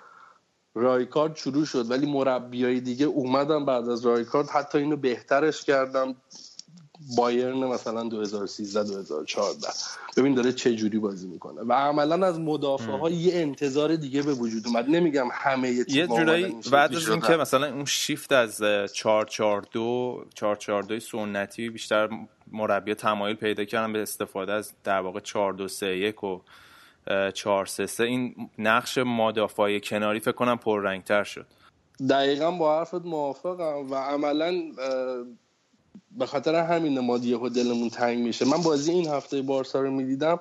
رایکارد شروع شد ولی مربیای دیگه اومدن بعد از رایکارد. حتی اینو بهترش کردم بایرن مثلا 2013 2014 ببین داره چه جوری بازی می‌کنه. و عملا از مدافع ها یه انتظار دیگه به وجود اومد. نمیگم همه یه, یه جورایی بعد از اینکه مثلا اون شیفت از 442 442 سنتی بیشتر مربی تمایل پیدا کردن به استفاده از در واقع 4231 و 433 این نقش مدافع کناری فکر کنم پررنگتر شد. دقیقا با حرفت موافقم و عملا به خاطر همین ما و دلمون تنگ میشه. من بازی این هفته بارسا رو می‌دیدم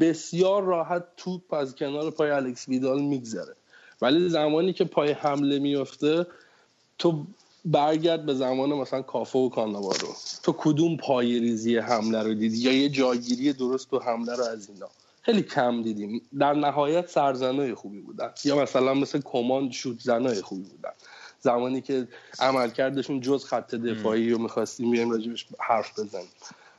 بسیار راحت توپ از کنار پای الکس ویدال میگذره. ولی زمانی که پای حمله میفته تو برگرد به زمان مثلا کافه و کاناوارو. تو کدوم پای ریزی حمله رو دیدی؟ یا یه جاگیری درست تو حمله رو از اینا؟ خیلی کم دیدیم. در نهایت سرزنای خوبی بودن. یا مثلا مثل کمان شوت زنای خوبی بودن. زمانی که عملکردشون جز خط دفاعی رو می‌خواستیم بیایم راجبش حرف بزنیم.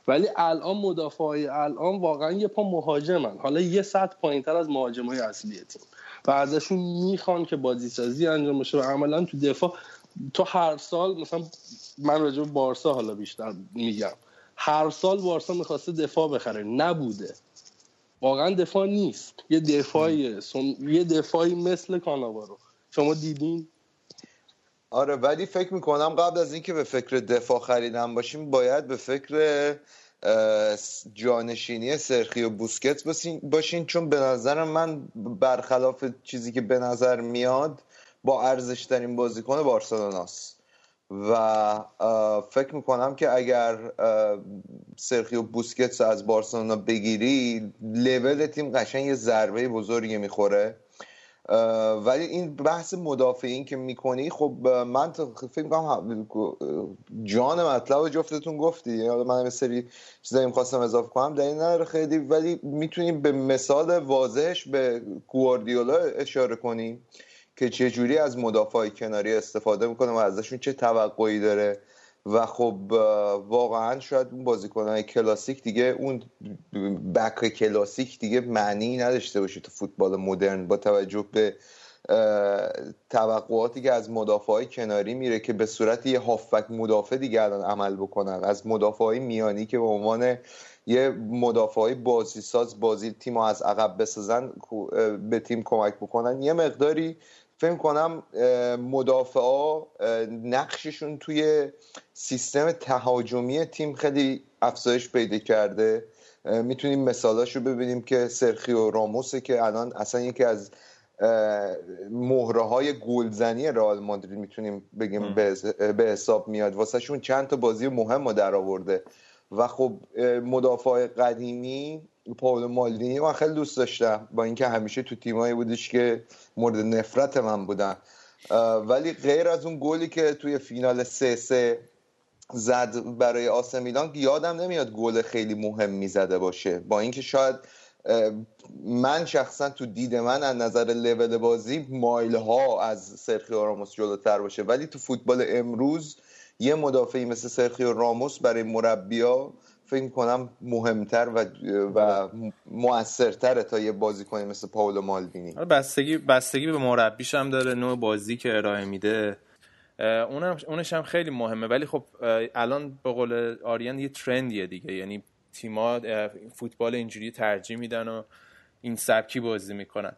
ولی الان مدافعای الان واقعا یه پا مهاجمن. حالا یه سطح پایین تر از مهاجمای اصلی تیم. و ازشون می‌خوان که بازی سازی انجام بشه و عملا تو دفاع. تو هر سال مثلا من راجع بارسا حالا بیشتر میگم. هر سال بارسا می‌خواسته دفاع بخره. نبوده. واقعا دفاع نیست. یه دفاعی یه دفاعی مثل کاناوارو شما دیدین؟ آره ولی فکر می‌کنم قبل از اینکه به فکر دفاع خریدن باشیم باید به فکر جانشینی سرخی و بوسکت باشین. چون به نظر من برخلاف چیزی که به نظر میاد با ارزش ترین بازیکن بارسلوناست. و فکر می‌کنم که اگر سرخیو بوسکتس از بارسلونا بگیری لول تیم قشنگ یه ضربه بزرگی می‌خوره. ولی این بحث مدافعین که می‌کنی خب من فکر می‌کنم جان مطلب جفتتون گفتی. حالا من یه سری چیزایی می‌خواستم اضافه کنم در این نداره خیلی ولی می‌تونیم به مثال واضحش به گواردیولا اشاره کنیم. که چه جوری از مدافع کناری استفاده می‌کنه و ازشون چه توقعی داره. و خب واقعا شاید اون بازیکنهای کلاسیک دیگه اون بک کلاسیک دیگه معنی نداشته باشه تو فوتبال مدرن. با توجه به توقعاتی که از مدافع کناری میره که به صورت یه هافبک مدافع دیگه الان عمل بکنن. از مدافع میانی که به عنوان یه مدافع بازی ساز بازی تیم از عقب بسازن به تیم کمک بکنن. یه مقداری فکر کنم مدافعا نقششون توی سیستم تهاجمی تیم خیلی افزایش پیدا کرده. می‌تونیم مثالاش رو ببینیم که سرخیو راموسه که الان اصلا یکی از مهره های گلزنی رئال مادرید می‌تونیم بگیم به حساب میاد. واسه شون چند تا بازی مهم رو در آورده. و خب مدافع قدیمی پاولو مالدینی من خیلی دوست داشتم با اینکه همیشه تو تیمایی بودش که مورد نفرت من بودن. ولی غیر از اون گلی که توی فینال سه سه زد برای آسه میلان یادم نمیاد گل خیلی مهم می‌زده باشه. با اینکه شاید من شخصا تو دید من از نظر لول بازی مایل ها از سرخیو راموس جلوتر باشه. ولی تو فوتبال امروز یه مدافعی مثل سرخیو راموس برای مربیا فکر کنم مهمتر و و موثرتره تا یه بازیکن مثل پاولو مالدینی. بستگی بستگی به مربیش هم داره نوع بازی که ارائه میده. اونم اونش هم خیلی مهمه. ولی خب الان به قول آریان یه ترندیه دیگه. یعنی تیما فوتبال اینجوری ترجیح میدن و این سبکی بازی می‌کنن.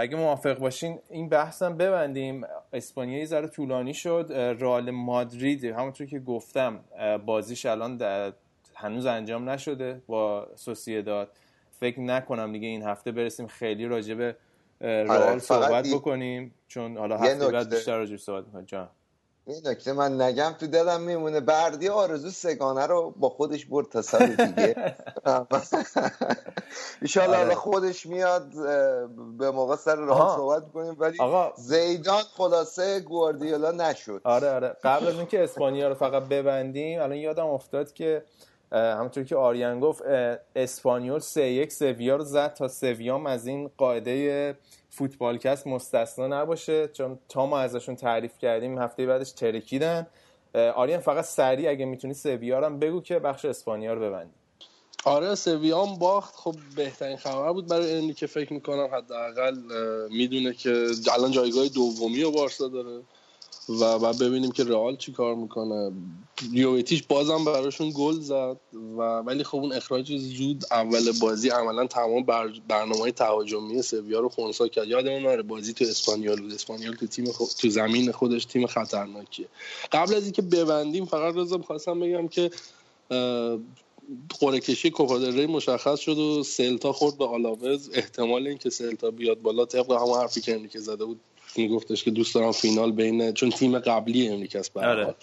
اگه موافق باشین این بحثم ببندیم. اسپانیا یه طولانی شد. رال مادرید همونطور که گفتم بازیش الان هنوز انجام نشده با سوسیداد. فکر نکنم دیگه این هفته برسیم. خیلی راجع به رئال آره، صحبت بکنیم. چون حالا هفته بعد بیشتر راجع صحبت می‌کنیم. جان. این نکته من نگم تو دلم میمونه بردی آرزو سگانه رو با خودش برد تا سال دیگه. ایشالله آره. خودش میاد به موقع سر راه صحبت کنیم. ولی آقا. زیدان خلاصه گواردیولا نشد. آره آره. قبل از اینکه اسپانیا رو فقط ببندیم الان یادم افتاد که همونطور که آریان گفت اسپانیول سه یک سویا رو زد تا سویام از این قاعده فوتبالکست مستثنا نباشه چون تا ما ازشون تعریف کردیم هفته بعدش ترکیدن. آریان فقط سریع اگه می‌تونی سویا رو بگو که بخش اسپانیا رو ببندی. آره سویام باخت. خب بهترین خبر بود برای که فکر می‌کنم حداقل می‌دونه که الان جایگاه دومی و بارسا داره. و بعد ببینیم که رئال چی کار می‌کنه. یوویتیش بازم براشون گل زد و ولی خب اون اخراج زود اول بازی عملا تمام بر برنامه های تهاجمی سویا رو خونسا کرد. یادمون نره بازی تو اسپانیول بود. اسپانیول تو تیم تو زمین خودش تیم خطرناکیه. قبل از اینکه ببندیم فقط رضا خواستم بگم که قرعه کشی کوپا مشخص شد و سلتا خورد به آلاوز. احتمال اینکه سلتا بیاد بالا طبق همون حرفی که زده بود میگفتش که دوست دارم فینال بین چون تیم قبلی امریکاست به آره.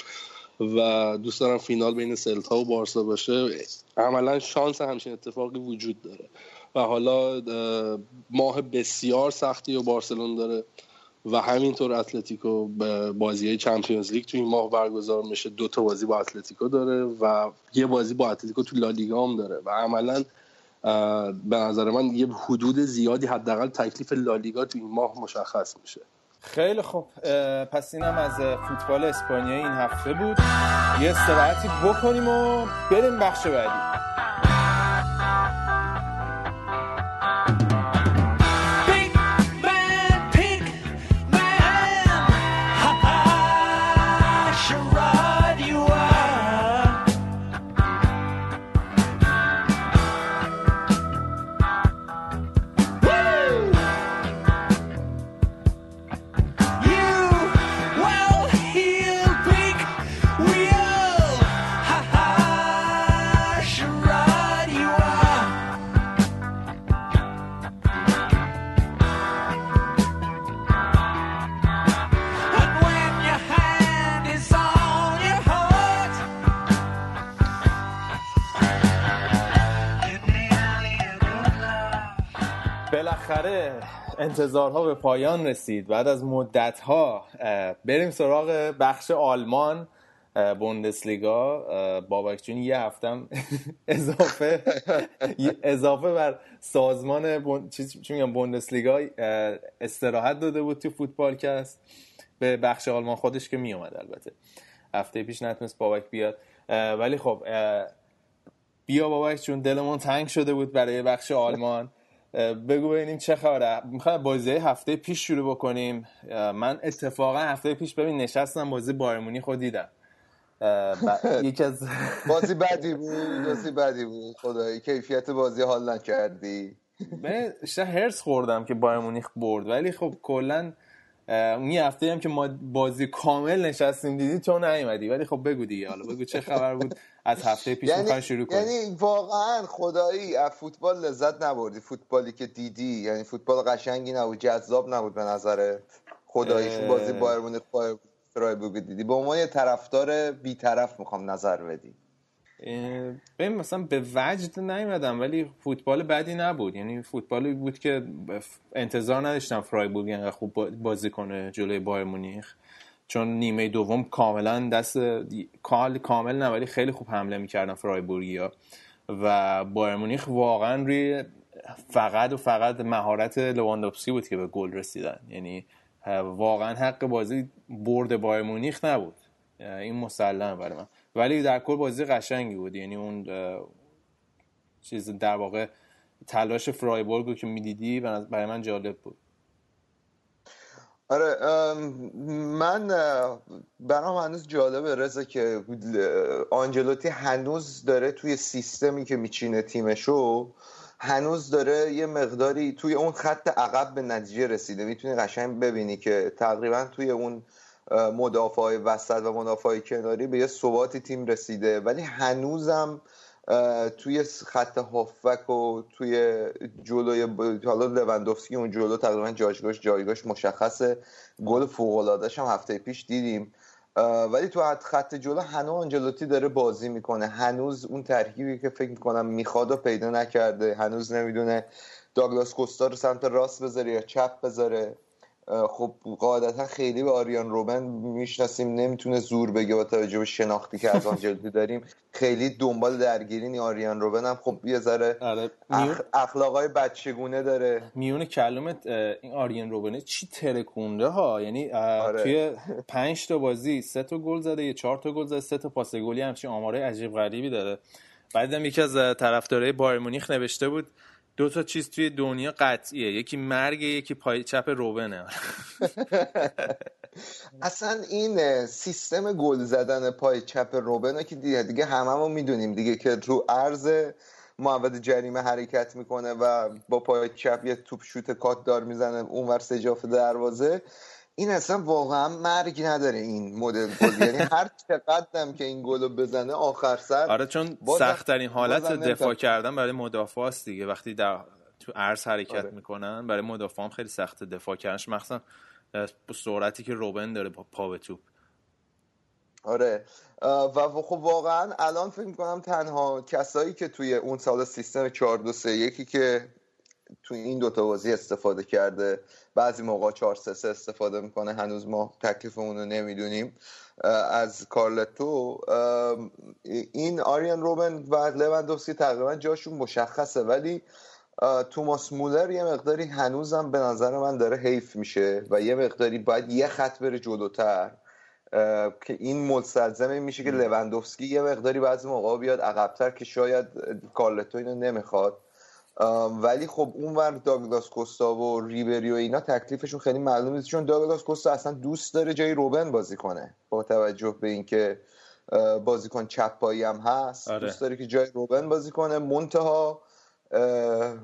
و دوست دارم فینال بین سلتا و بارسا باشه. عملا شانس همچین اتفاقی وجود داره. و حالا ماه بسیار سختی رو بارسلون داره و همینطور اتلتیکو بازی Champions League تو این ماه برگزار میشه. دو تا بازی با اتلتیکو داره و یه بازی با اتلتیکو تو لالیگا هم داره. و عملا به نظر من یه حدود زیادی حداقل تکلیف لالیگا تو این ماه مشخص میشه. خیلی خوب. پس اینم از فوتبال اسپانیایی این هفته بود. یه استراحتی بکنیم و بریم بخش بعدی. انتظارها به پایان رسید. بعد از مدت ها بریم سراغ بخش آلمان بوندسلیگا. بابک جون یه هفتم اضافه اضافه بر سازمان. چی میگم بوندسلیگا استراحت داده بود تو فوتبالکست به بخش آلمان خودش که میومد البته. هفته پیش نتونست بابک بیاد. ولی خب بیا بابک چون دلمون تنگ شده بود برای بخش آلمان. بگو ببینیم چه خبره. می‌خوام بازی هفته پیش شروع بکنیم. من اتفاقا هفته پیش ببین نشستم بازی بارمونی خود دیدم. یکی از بازی بدی بود بازی بدی بود. خدایی کیفیت بازی حال نکردی. من هرس خوردم که بایر مونیخ برد. ولی خب کلا اون هفته هم که ما بازی کامل نشستیم دیدی تو نیومدی. ولی خب بگو دیگه حالا بگو چه خبر بود. از هفته پیش یعنی، شروع کنیم یعنی واقعا خدایی از فوتبال لذت نبردی. فوتبالی که دیدی یعنی فوتبال قشنگی نبود جذاب نبود به نظر خداییش بازی بایر مونیخ فرایبورگ دیدی. به عنوان یه طرفدار بیطرف می‌خوام نظر بدی. ببین مثلا به وجد نیومدم ولی فوتبال بدی نبود. یعنی فوتبالی بود که انتظار نداشتم فرایبورگ اینقدر خوب بازی کنه جلوی بایر مونیخ. چون نیمه دوم کاملا دست کال کامل نه ولی خیلی خوب حمله می‌کردن فرایبورگیا. و بایر مونیخ واقعا روی فقط و فقط مهارت لواندوفسکی بود که به گل رسیدن. یعنی واقعا حق بازی برد بایر مونیخ نبود. این مسلمه برای من. ولی در کل بازی قشنگی بود. یعنی اون چیز در واقع تلاش فرایبورگ رو که می‌دیدی برای من جالب بود. آره من برام هنوز جالبه رضا که آنجلوتی هنوز داره توی سیستمی که میچینه تیمشو هنوز داره یه مقداری توی اون خط عقب به نتیجه رسیده. می‌تونی قشنگ ببینی که تقریبا توی اون مدافع وسط و مدافع کناری به یه ثباتی تیم رسیده. ولی هنوزم توی خط هافک و توی جلوی حالا لوندوفسکی اون جلو تقریبا جایگاهش جایگاهش مشخصه. گل فوق العاده هم هفته پیش دیدیم. ولی تو خط جلو هنوز آنجلوتی داره بازی می‌کنه. هنوز اون ترکیبی که فکر می‌کنم می‌خواد و پیدا نکرده. هنوز نمی‌دونه داگلاس کوستا رو سمت راست بذاره یا چپ بذاره. خب قاعدتا خیلی به آریان روبن می‌شناسیم نمی‌تونه زور بگه با توجه به شناختی که از آنجلوتی داریم خیلی دنبال درگیری نی آریان روبن هم خب یه ذره آره. اخ... اخلاقای بچگونه داره میون کلمت این آریان روبنه چی ترکونده ها یعنی آره. توی پنج تا بازی سه تا گل زده یه چهار تا گل زده سه تا پاس گلی همچین آماره عجیب غریبی داره بعدم یکی از طرفدارای بایر مونیخ نوشته بود دو تا چیز توی دنیا قطعیه. یکی مرگ یکی پای چپ روبنه. اصلا این سیستم گل زدن پای چپ روبنه که دیگه, دیگه هممون می‌دونیم دیگه که رو عرض محمد جریمه حرکت می‌کنه و با پای چپ یه توپ شوت کات دار می‌زنه اونور سجاف دروازه. این اصلا واقعا مرگ نداره این مدل گل یعنی هر چقدرم که این گلو بزنه آخر سر آره چون سخت ترین حالت دفاع کردن برای مدافع است دیگه. وقتی در تو عرض حرکت آره. می‌کنن برای مدافع هم خیلی سخت دفاع کردنش. مخصوصا با سرعتی که روبن داره با پا به توپ. آره. و خب واقعا الان فکر می‌کنم تنها کسایی که توی اون سال سیستم 4 2 3 1 که توی این دوتا بازی استفاده کرده. بعضی موقع 4 3 استفاده می‌کنه. هنوز ما تکلیفمون رو نمی‌دونیم. از کارلتو این آریان روبن و لوندوفسکی تقریبا جاشون مشخصه. ولی توماس مولر یه مقداری هنوزم به نظر من داره حیف میشه و یه مقداری باید یه خط بره جلوتر. که این مستلزم میشه که لوندوفسکی یه مقداری بعضی موقع بیاد عقبتر که شاید کارلتو اینو نمی‌خواد. ولی خب اون ور داگلاس کوستا و ریبری و اینا تکلیفشون خیلی معلوم نیست چون داگلاس کوستا اصلا دوست داره جای روبن بازی کنه با توجه به اینکه بازیکن چپ پایی هم هست آره. دوست داره که جای روبن بازی کنه منتها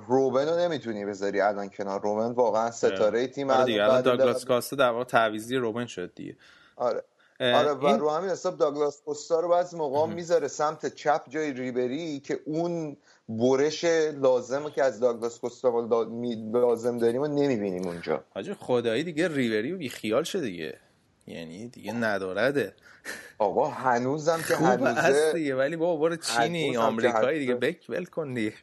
روبن رو نمی‌تونی بذاری الان کنار روبن واقعا آره. ستاره تیم آره دیگه الان داگلاس کوستا در واقع تعویضی روبن شد دیگه آره آره و رو همین حساب داگلاس کوستا رو بعضی موقع می‌ذاره سمت چپ جای ریبری که اون برش لازم که از داگلاس کوستا لازم داریم و نمی‌بینیم اونجا. حاجی خدایی دیگه ریبری بی خیال شده دیگه. یعنی دیگه ندارده. آقا هنوزم که هنوزه دیگه ولی بابا برو چینی آمریکایی دیگه بک ول کن دیگه.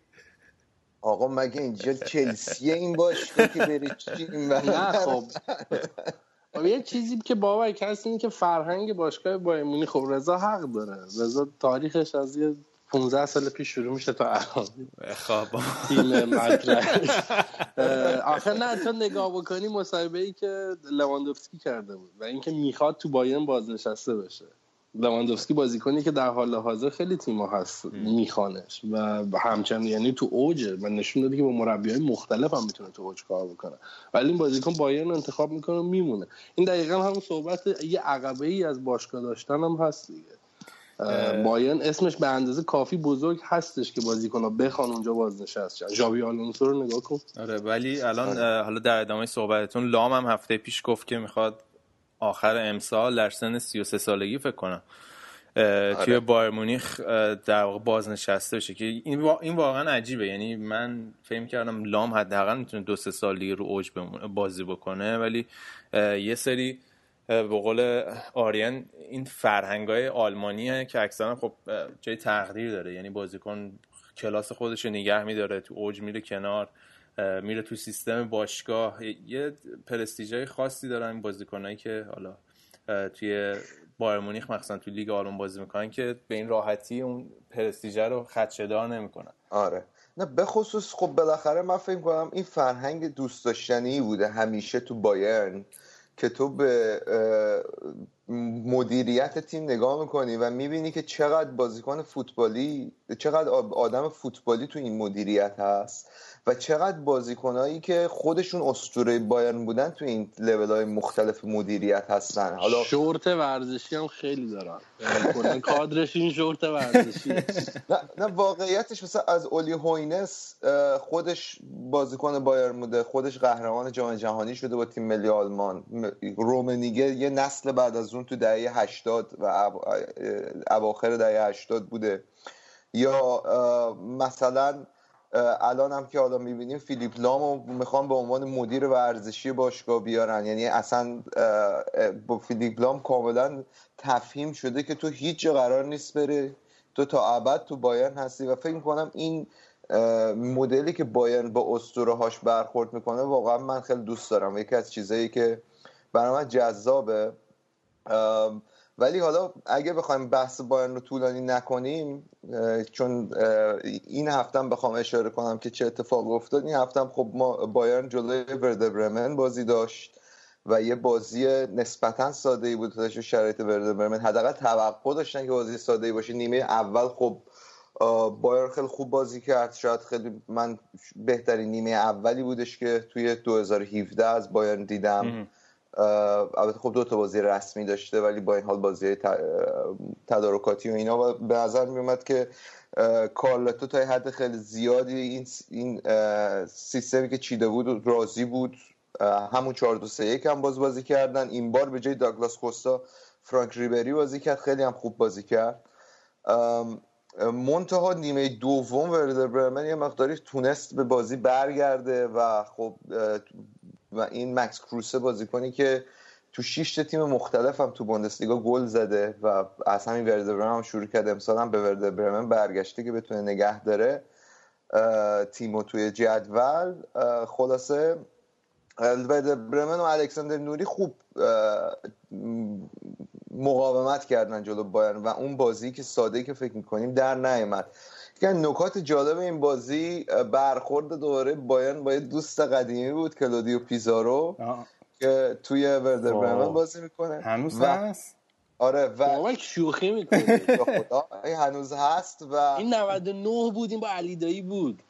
آقا مگه اینجا چلسیه این باش که بری چین نه خب. یه چیزی که باور کسی اینه که فرهنگ باشگاه بایمونی خب رضا حق داره. رضا تاریخش از یه 15 سال پیش شروع میشه تا الان. خواب. تیم آخه نه تو نگاه بکنی مصاحبه ای که لواندوفسکی کرده بود و اینکه می‌خواد تو بایرن بازنشسته بشه. لواندوفسکی بازیکنی که در حال حاضر خیلی تیم‌ها هست میخوانش. و همچنان یعنی تو اوجه و نشون داده که با مربی های مختلف هم می‌تونه تو اوج کار بکنه. ولی این بازیکن بایرن انتخاب می‌کنه و میمونه. این دقیقا همون صحبت یه عقبه ای از باشگاه داشتن هم هست دیگه. بایرن اسمش به اندازه کافی بزرگ هستش که ها بخوان اونجا بازنشست شن. ژاوی آلونسو رو نگاه کن. آره ولی الان آره. حالا در ادامه صحبتتون لام هم هفته پیش گفت که می‌خواد آخر امسال در سن 33 سالگی فکر کنم. آره. توی بایر مونیخ در واقع بازنشسته بشه که این واقعا عجیبه. یعنی من فهم کردم لام حداقل می‌تونه دو سه سال دیگه رو اوج بازی بکنه ولی یه سری به قول آریان این فرهنگ های آلمانیه که اکثرا خب جای تقدیر داره. یعنی بازیکن کلاس خودش رو نگه میداره تو اوج میره کنار. میره تو سیستم باشگاه. یه پرستیجای خاصی دارن بازیکنایی که حالا توی بایر مونیخ مخصوصا تو لیگ آلمان بازی می‌کنن که به این راحتی اون پرستیژه رو خدشه‌دار نمی‌کنن. آره. نه به خصوص خب بالاخره من فکر کنم این فرهنگ دوست داشتنی بوده همیشه تو بایرن که تو به مدیریت تیم نگاه می‌کنی و می‌بینی که چقدر بازیکن فوتبالی چقدر آدم فوتبالی تو این مدیریت هست و چقدر بازیکنایی که خودشون اسطوره بایرن بودن تو این لول های مختلف مدیریت هستن. حالا شورت ورزشی هم خیلی دارن. کادرش این شورت ورزشی. نه, نه واقعیتش مثلا از اولی هوینس خودش بازیکن بایرن بوده خودش قهرمان جام جهانی شده با تیم ملی آلمان. رومنیگه یه نسل بعد از اون تو دهه 80 و اواخر دهه 80 بوده. یا مثلا الان هم که حالا می‌بینیم فیلیپ لامو می‌خوان به عنوان مدیر ورزشی باشگاه بیارن. یعنی اصلا با فیلیپ لام کاملا تفهیم شده که تو هیچ قرار نیست بره تو تا ابد تو بایرن هستی و فکر می‌کنم این مدلی که بایرن با اسطوره هاش برخورد می‌کنه واقعا من خیلی دوست دارم. یکی از چیزایی که برای من جذابه ولی حالا اگه بخوایم بحث بایرن رو طولانی نکنیم چون این هفته بخوام اشاره کنم که چه اتفاق افتاد. این هفته خب ما بایرن جلوی ورده برمن بازی داشت و یه بازی نسبتا ساده ای بود تو شرایط ورده برمن. حداقل توقع داشتن که بازی ساده ای باشه. نیمه اول خب بایر خیلی خوب بازی کرد. شاید خیلی من بهترین نیمه اولی بودش که توی 2017 از بایرن دیدم. البته خب دو تا بازی رسمی داشته ولی با این حال بازی تدارکاتی و اینا. و به نظر می اومد که کارلتو تا حد خیلی زیادی این این سیستمی که چیده بود راضی بود. همون 4 2 3 1 هم باز بازی کردن. این بار به جای داگلاس کوستا فرانک ریبری بازی کرد. خیلی هم خوب بازی کرد. منتها نیمه دوم ورده برمن یه مقداری تونست به بازی برگرده و خب و این مکس کروسه بازیکنی که تو شش تیم مختلف هم تو بوندسلیگا گل زده و از همین ورده برمن هم شروع کرده. امسال هم به ورده برمن برگشته که بتونه نگه داره تیمو توی جدول. خلاصه ورده برمن و الکساندر نوری خوب مقاومت کردن جلو بایرن و اون بازی که ساده که فکر می‌کنیم در نیامد نکات جالب این بازی برخورد دوباره بایرن با دوست قدیمی بود کلودیو پیزارو که توی وردر برمن بازی می‌کنه. هنوز هست؟ آره و شوخی می‌کنه خدا هنوز هست و این 99 بود این با علی دایی بود.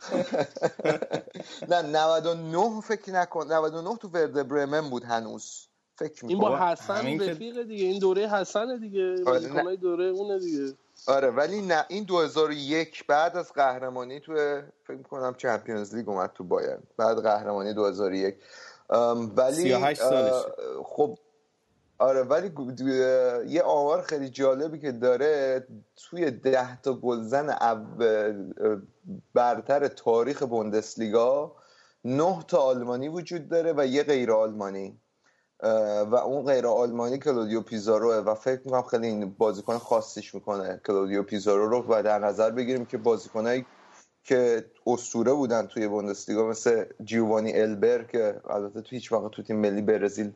نه 99 فکر نکن 99 تو ورده برمن بود هنوز. فکر این با حسن رفیق دیگه این دوره حسن دیگه. آره دوره اونه دیگه. آره ولی نه این 2001 بعد از قهرمانی تو فکر کنم چمپیونز لیگ اومد تو بایرن. بعد قهرمانی 2001 ولی 38 سالش خب آره ولی یه آمار خیلی جالبی که داره توی ده تا گلزن برتر تاریخ بوندسلیگا نه تا آلمانی وجود داره و یه غیر آلمانی. و اون غیر آلمانی کلودیو پیزارو و فکر می‌کنم خیلی این بازیکن خاصیش می‌کنه. کلودیو پیزارو رو و در نظر بگیریم که بازیکنایی که اسطوره بودن توی بوندسلیگا مثل جیوانی البر که البته تو هیچ وقت تو تیم ملی برزیل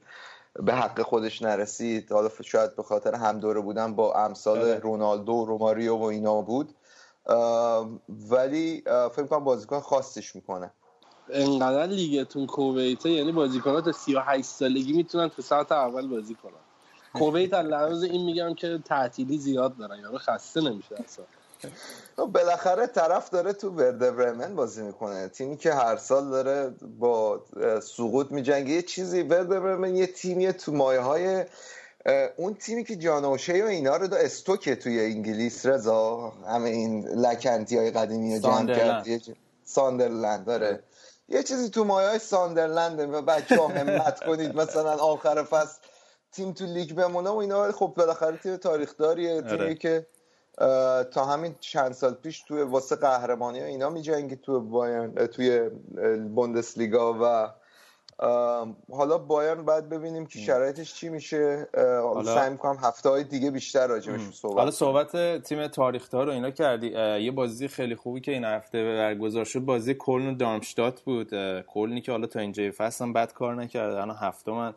به حق خودش نرسید. حالا شاید به خاطر هم دوره بودن با امثال آره. رونالدو روماریو و اینا بود. ولی فکر کنم بازیکن خاصیش می‌کنه. انقدر لیگتون کویته یعنی بازیکنات تا 38 سالگی می‌تونن تو ساعت اول بازی کنن. کویت لحاظ این میگم که تعطیلی زیاد دارن یارو خسته نمیشه اصلا. خب، بالاخره طرف داره تو ورده برمن بازی می‌کنه. تیمی که هر سال داره با سقوط میجنگه یه چیزی ورده برمن یه تیمی تو مایه های اون تیمی که جانوشه و اینا رو دا استوکه توی انگلیس رضا همه این لکنتی های قدیمی جمع کرد ساندرلند داره یه چیزی تو مایه های ساندرلنده و بچه ها همت کنید. مثلا آخر فصل تیم تو لیگ بمونه و اینا. خب بالاخره تیم تاریخ داریه تیمی آره. که تا همین چند سال پیش توی واسه قهرمانی ها اینا می جنگی توی بایرن توی بوندسلیگا و حالا بایرن باید ببینیم که شرایطش چی میشه. حالا سعی می‌کنم هفته های دیگه بیشتر راجبش صحبت حالا صحبت تیم تاریخدار رو اینا کردی. یه بازی خیلی خوبی که این هفته برگزار شد بازی کلن و دارمشتات بود. کلنی که حالا تا اینجای فصل هم بد کار نکرد الان هفته من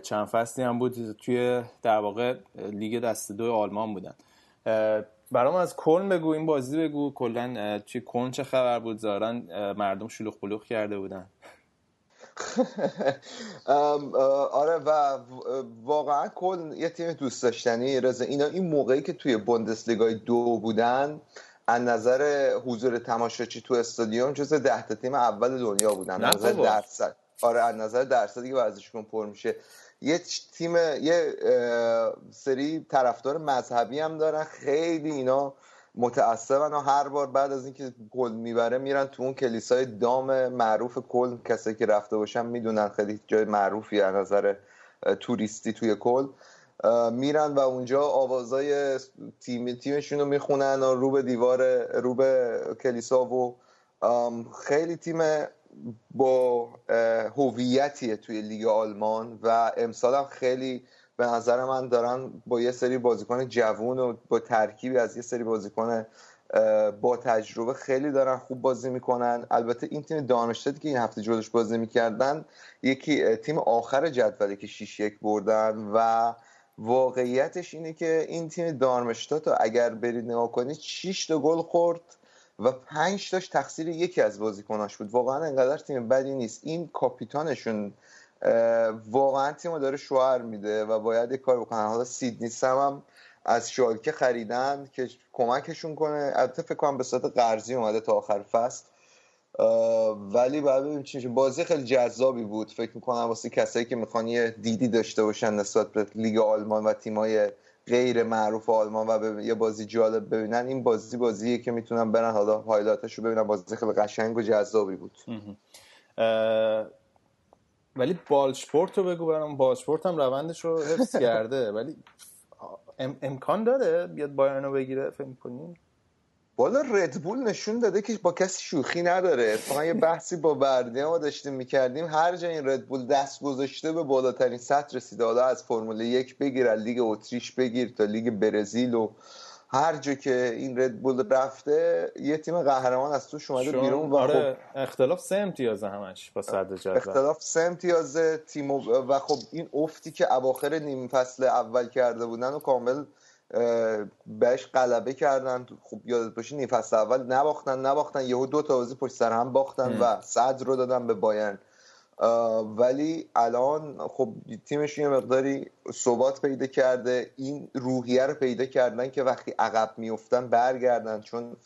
چند فصلی هم بود توی در واقع لیگ دست دو آلمان بودن. برام از کلن بگو این بازی بگو. کلا توی کلن چه خبر بود؟ ظاهرا مردم شلوغ پلوغ کرده بودن. آره و واقعا کل یه تیم دوست داشتنی رضا اینا این موقعی که توی بوندسلیگای دو بودن از نظر حضور تماشاچی تو استادیوم جز ده تا تیم اول دنیا بودن. از نظر درصد. آره از نظر درصدی که ورزشگاه پر میشه. یه تیم یه سری طرفدار مذهبی هم دارن. خیلی اینا متعصبن و هر بار بعد از اینکه گل می‌بره میرن تو اون کلیسای دام معروف کل. کسایی که رفته باشن می‌دونن خیلی جای معروفی از نظر توریستی توی کل. میرن و اونجا آوازای تیم تیمشون رو می‌خونن و رو به دیوار رو به کلیسا و خیلی تیم با هویتیه توی لیگ آلمان و امسال هم خیلی به نظر من دارن با یه سری بازیکن جوون و با ترکیبی از یه سری بازیکن با تجربه خیلی دارن خوب بازی می‌کنن. البته این تیم دانشتادی که این هفته جلوش بازی می‌کردن یکی تیم آخر جدولی که 6 یک بردن و واقعیتش اینه که این تیم دارمشتات اگر برید نگاه کنید 6 تا گل خورد و 5 تاش تقصیر یکی از بازیکناش بود. واقعا انقدر تیم بدی نیست. این کاپیتانشون واقعا تیم داره شوهر میده و باید یه کار بکنن حالا سیدنی سم هم از شالکه خریدن که کمکشون کنه. البته فکر کنم به صورت قرضی اومده تا آخر فصل. ولی بعد ببینیم چی بازی خیلی جذابی بود. فکر می‌کنم واسه کسایی که می‌خوان یه دیدی داشته باشن نسبت به لیگ آلمان و تیمای غیر معروف آلمان و یه بازی جالب ببینن این بازی بازیه که می‌تونن برن. حالا highlight ش رو ببینن. بازی خیلی قشنگ و جذابی بود. ولی بالشپورت رو بگو برام. بالشپورت هم روندش رو حفظ کرده. ولی امکان داره بیاد بایرن رو بگیره فکر کنیم بالا ردبول نشون داده که با کسی شوخی نداره. اتفاقا یه بحثی با بردی ما داشتیم می‌کردیم. هر جا این ردبول دست گذاشته به بالاترین سطح رسیده. حالا از فرمول یک بگیر از لیگ اتریش بگیر تا لیگ برزیل و هر جا که این ردبول رفته یه تیم قهرمان از توش اومده بیرون و آره خب اختلاف سه امتیاز همش با صدر جدول. اختلاف سه امتیاز تیم و خب این افتی که اواخر نیم فصل اول کرده بودن و کامل بهش غلبه کردن. خب یادت باشه نیم فصل اول نباختن نباختن. یهو دو تا بازی پشت سر هم باختن و صدر رو دادن به بایرن. ولی الان خب تیمش یه مقداری ثبات پیدا کرده. این روحیه رو پیدا کردن که وقتی عقب میفتن برگردن چون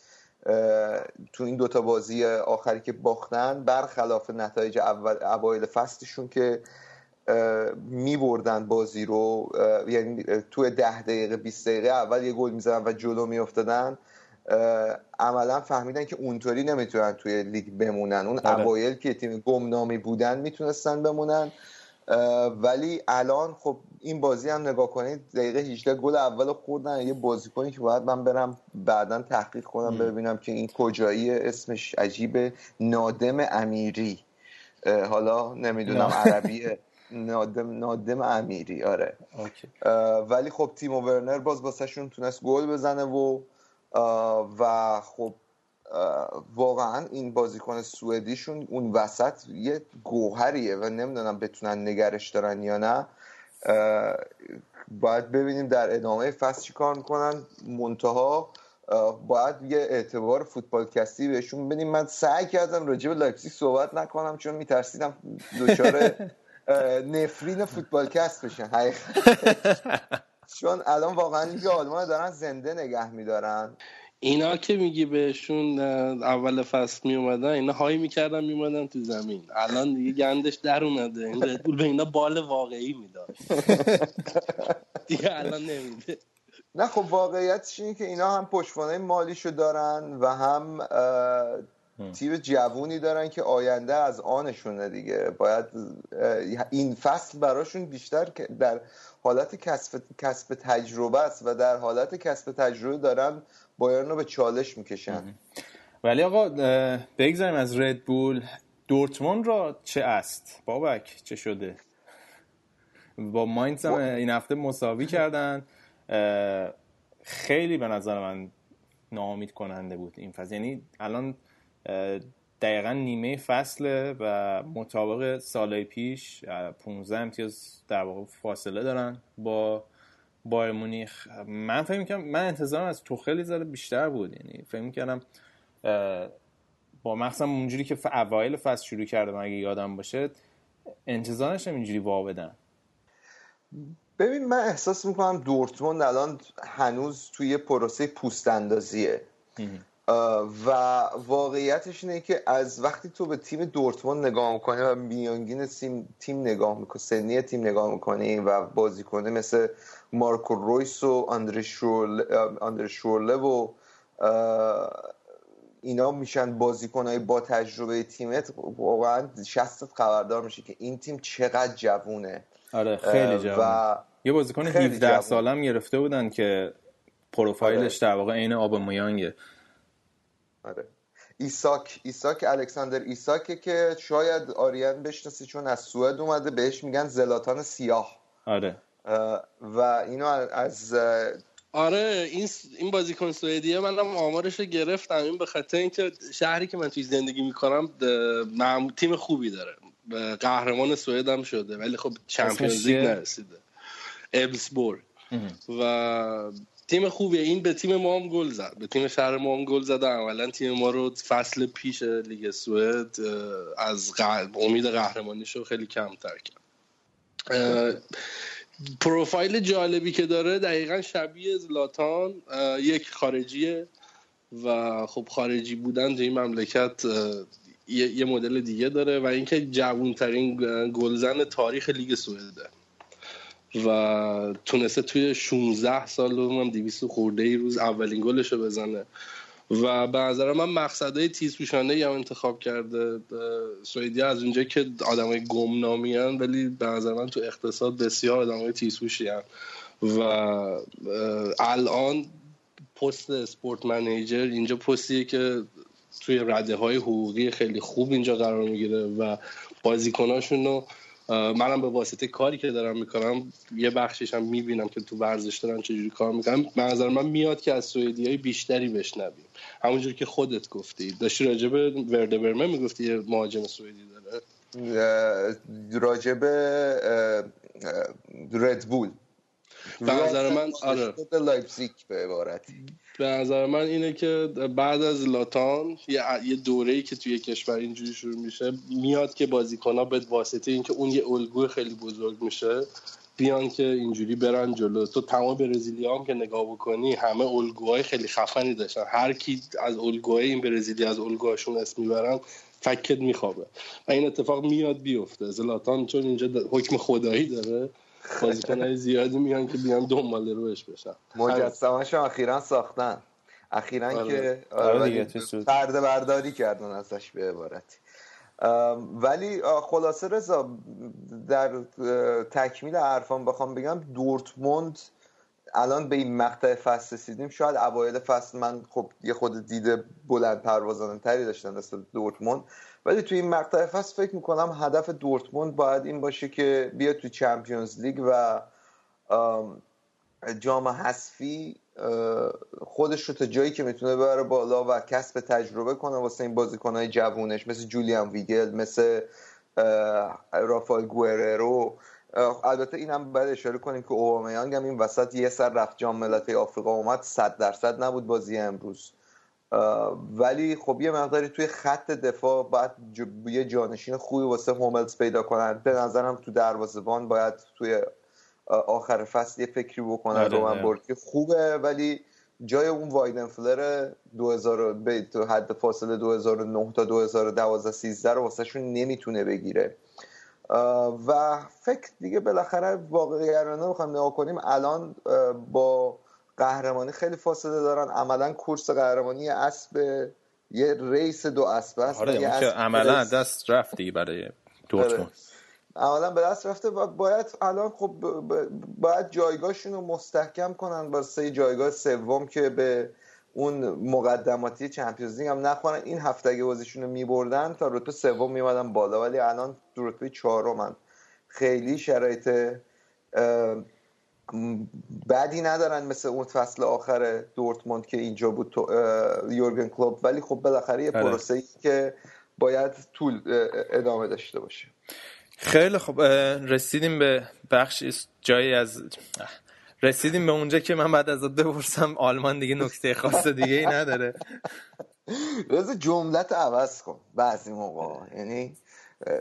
تو این دوتا بازی آخری که باختن برخلاف نتایج اول اوایل فصلشون که می بردن بازی رو یعنی تو ده دقیقه 20 دقیقه اول یه گل می‌زدن و جلو میافتادن. عملا فهمیدن که اونطوری نمی‌تونن توی لیگ بمونن. اون بله. اوایل که تیم گمنامی بودن می‌تونستن بمونن. ولی الان خب این بازی هم نگاه کنید دقیقه 18 گل اول خوردن. یه بازیکنی که باید من برم بعدا تحقیق کنم ببینم که این کجایی اسمش عجیبه. نادم امیری. حالا نمی‌دونم عربیه نادم نادم امیری آره. ولی خب تیم ورنر باز واسهشون تونست گل بزنه و و خب واقعا این بازیکن سوئدیشون اون وسط یه گوهریه و نمی‌دونم بتونن نگرش دارن یا نه. باید ببینیم در ادامه فصل چی کار می‌کنن. منتها باید یه اعتبار فوتبالکستی بهشون بدیم. من سعی کردم راجع به لایپزیگ صحبت نکنم چون میترسیدم دچار نفرین فوتبالکست بشن. حقیقت. چون الان واقعا اینجا آلمان دارن زنده نگه میدارن. اینا که میگی بهشون اول فصل می اومدن اینا هایی می‌کردن میومدن تو زمین. الان دیگه گندش در اومده. این ردبول به اینا بال واقعی می‌داد. دیگه الان نمیده. نه خب واقعیتش اینه که اینا هم پشتوانه مالیشو دارن و هم تیم جوونی دارن که آینده از آنشونه دیگه. باید این فصل براشون بیشتر در حالت کسب, کسب تجربه است و در حالت کسب تجربه دارن بایرن رو به چالش می‌کشن. ولی آقا بگذاریم از ردبول دورتموند را چه است؟ بابک چه شده؟ با ماینز هم این هفته مساوی کردن. خیلی به نظر من ناامید کننده بود این فصل. یعنی الان دقیقا نیمه فصله و مطابق سالهای پیش 15 امتیاز در واقع فاصله دارن با بایر مونیخ. من فکر می‌کنم من انتظارم از توخلی زده بیشتر بود. یعنی فکر می‌کنم با مخصوصا اونجوری که اوایل فصل شروع کرده اگه یادم باشه انتظارش اینجوری وا بدن. ببین من احساس می‌کنم دورتموند الان هنوز توی پروسه پوست اندازیه. و واقعیتش اینه که از وقتی تو به تیم دورتموند نگاه می‌کنی و میانگین تیم, نگاه می‌کنی سنی تیم نگاه می‌کنی و بازیکنه مثل مارکو رویس و آندری شورله, و اینا میشن بازیکنهای با تجربه تیمت واقعا شستت خبردار میشه که این تیم چقدر جوونه. آره خیلی جوونه و یه بازیکن 17 سالم گرفته بودن که پروفایلش آره. در واقع عین آب مویانگه آره. ایساک. ایساک الکساندر ایساکه که شاید آریان بشناسی چون از سوئد اومده بهش میگن زلاتان سیاه. آره. و اینو از آره این این بازیکن سوئدیه. منم آمارش رو گرفتم. این به خاطر اینکه شهری که من توی زندگی می‌کنم تیم خوبی داره. قهرمان سوئد هم شده. ولی خب چمپیونز لیگ نرسیده. ابسبورگ. و تیم خوبیه. این به تیم ما هم گل زد. به تیم شهر ما هم گل زد. اولا تیم ما رو فصل پیش لیگ سوئد از امید قهرمانیش رو خیلی کمتر کرد. پروفایل جالبی که داره دقیقا شبیه زلاتان یک خارجیه و خب خارجی بودن در این مملکت یه مدل دیگه داره و اینکه جوانترین گلزن تاریخ لیگ سوئده. و تونسته توی 16 سال هم 200 خورده ای روز اولین گلش رو بزنه. و به نظر من مقصدهای تیز پوشانه هم انتخاب کرده. سوئدی از اونجا که آدمای گمنامی هن ولی به نظر من تو اقتصاد بسیار آدمای تیزهوشی هن. و الان پست اسپورت منیجر اینجا پستیه که توی رده های حقوقی خیلی خوب اینجا قرار می‌گیره و بازیکناشون رو منم به واسطه کاری که دارم می‌کنم یه بخشش هم می‌بینم که تو ورزش دارن چجوری کار می‌کنم به نظر من میاد که از سوئدی های بیشتری بشنویم. همونجور که خودت گفتی. داشتی راجب ورده برمه می‌گفتی یه مهاجم سوئدی داره. راجع به ردبول. به نظر من آره. لایپزیگ به عبارتی. به نظر من اینه که بعد از زلاتان یه, یه دوره‌ای که توی کشور اینجوری شروع میشه میاد که بازیکن‌ها به واسطه اینکه اون یه الگوی خیلی بزرگ میشه بیان که اینجوری برن جلو. تو تمام برزیلی هم که نگاه بکنی همه الگوهای خیلی خفنی داشتن. هر کی از الگوهای این برزیلی از الگوهاشون اسم می‌برن فکت میخوابه. و این اتفاق میاد بیفته زلاتان چون اینجا حکم خدایی داره. بازیکنای زیادی میان که بیان دنبال روش بشن. مجسمه‌اش اخیرا ساختن. اخیرا آره. که آره پرده برداری کردن ازش به عبارتی. ولی خلاصه رضا در تکمیل حرفان بخوام بگم دورتموند الان به این مقطع فصل رسیدیم. شاید اوایل فصل من خب یه خود دیده بلند پروازانه تری داشتم مثل دورتموند. ولی توی این مقطع فصل فکر می‌کنم هدف دورتموند باید این باشه که بیاد توی چمپیونز لیگ و جام حذفی خودش رو تا جایی که می‌تونه ببره بالا و کسب تجربه کنه واسه این بازیکنهای جوونش مثل جولیان ویگل مثل رافال گوئررو. البته این هم باید اشاره کنیم که اوبامیانگ هم این وسط یه سر رفت جام ملت‌های آفریقا اومد صد درصد نبود بازی امروز. ولی خب یه مقداری توی خط دفاع باید یه جانشین خوبی واسه هوملز پیدا کنن. به نظرم تو دروازه‌بان باید توی آخر فصل یه فکری بکنن. آره، رومن خوبه ولی جای اون وایدن فلر 2000 به تو حد فاصله 2009 تا 2012 13 رو واسه شون نمی‌تونه بگیره. و فکر دیگه بالاخره واقعیانه بخوام نگاه کنیم. الان با قهرمانی خیلی فاصله دارن. عملا کورس قهرمانی اسب یه ریس دو اسب است آره عملا دست رفتی برای دورتموند آره. عملا به دست رفته و باید الان خب باید جایگاهشون رو مستحکم کنن با سه جایگاه سوم که به اون مقدماتی چمپیونز لیگ هم نخورن. این هفته اگه بازیشون رو میبردن تا رتبه سوم میمدن بالا ولی الان تو رتبه چهارمن خیلی شرایط بعدی ندارن مثل اون فصل آخر دورتموند که اینجا بود تو یورگن کلوب ولی خب بالاخره یه بله. پروسه ای که باید طول ادامه داشته باشه. خیلی خب رسیدیم به بخش جایی از رسیدیم به اونجا که من بعد از بپرسم آلمان دیگه نکته خاص دیگه ای نداره. رضا جملت عوض کن بعضی موقع. یعنی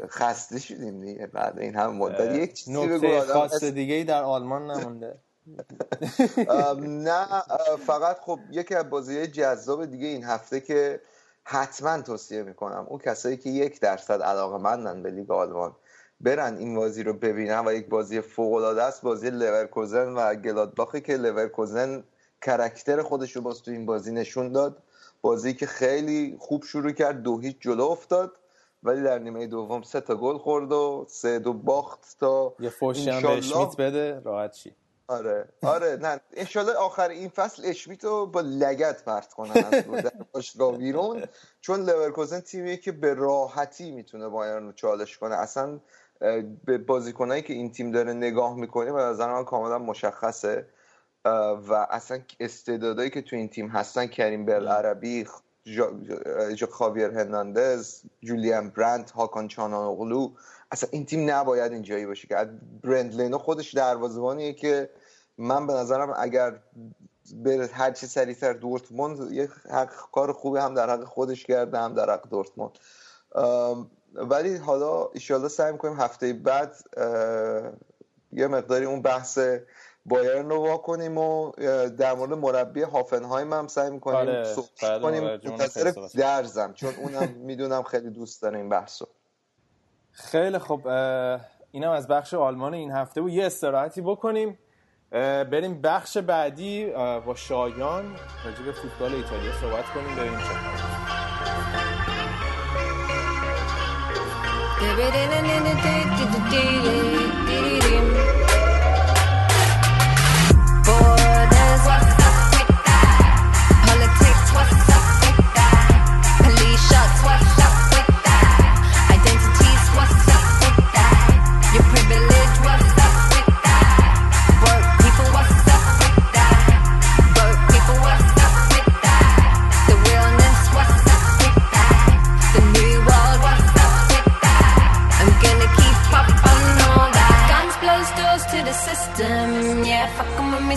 خسته شدیم دیگه. بعد این هم مدت. یک چیزی نکته خاص دیگه ای در آلمان نمونده. نه فقط خب یکی از بازی جذاب دیگه این هفته که حتما توصیه می‌کنم. اون کسایی که یک درصد علاقه مندن به لیگ آلمان برن این بازی رو ببینن و یک بازی فوق العاده است بازی لورکوزن و گلادباخی که لورکوزن character خودش رو باز تو این بازی نشون داد. بازی که خیلی خوب شروع کرد دو هیچ جلو افتاد. ولی در نیمه دوم سه تا گل خورد و سه دو باخت تا یه فوشی هم به اشمیت بده راحت شی. آره آره نه انشالله آخر این فصل اشمیت رو با لگت پرت کنن از رو بیرون. چون لورکوزن تیمیه که به راحتی می‌تونه بایرن رو چالش کنه. اصلا به بازیکنایی که این تیم داره نگاه می‌کنه و نظر من کاملا مشخصه. و اصلا استعدادایی که تو این تیم هستن کریم بل عربی جا خاویر هرناندز جولیان برند هاکان چانانوغلو اصلا این تیم نباید اینجایی باشه که برند لینو خودش دروازه‌بانیه که من به نظرم اگر بره هر چی سریعتر دورتموند یه حق کار خوبی هم در حق خودش کرده هم در حق دورتموند. ولی حالا ایشالله سعی می‌کنیم هفته بعد یه مقداری اون بحث بایرن رو واکنیم و در مورد مربی هافنهایم هم سعی می‌کنیم آره، صحبت کنیم. منتظر درزم چون اونم می‌دونم خیلی دوست داره این بحثو. خیلی خب اینم از بخش آلمان این هفته بود. یه استراحتی بکنیم بریم بخش بعدی با شایان راجع به فوتبال ایتالیا صحبت کنیم بریم چه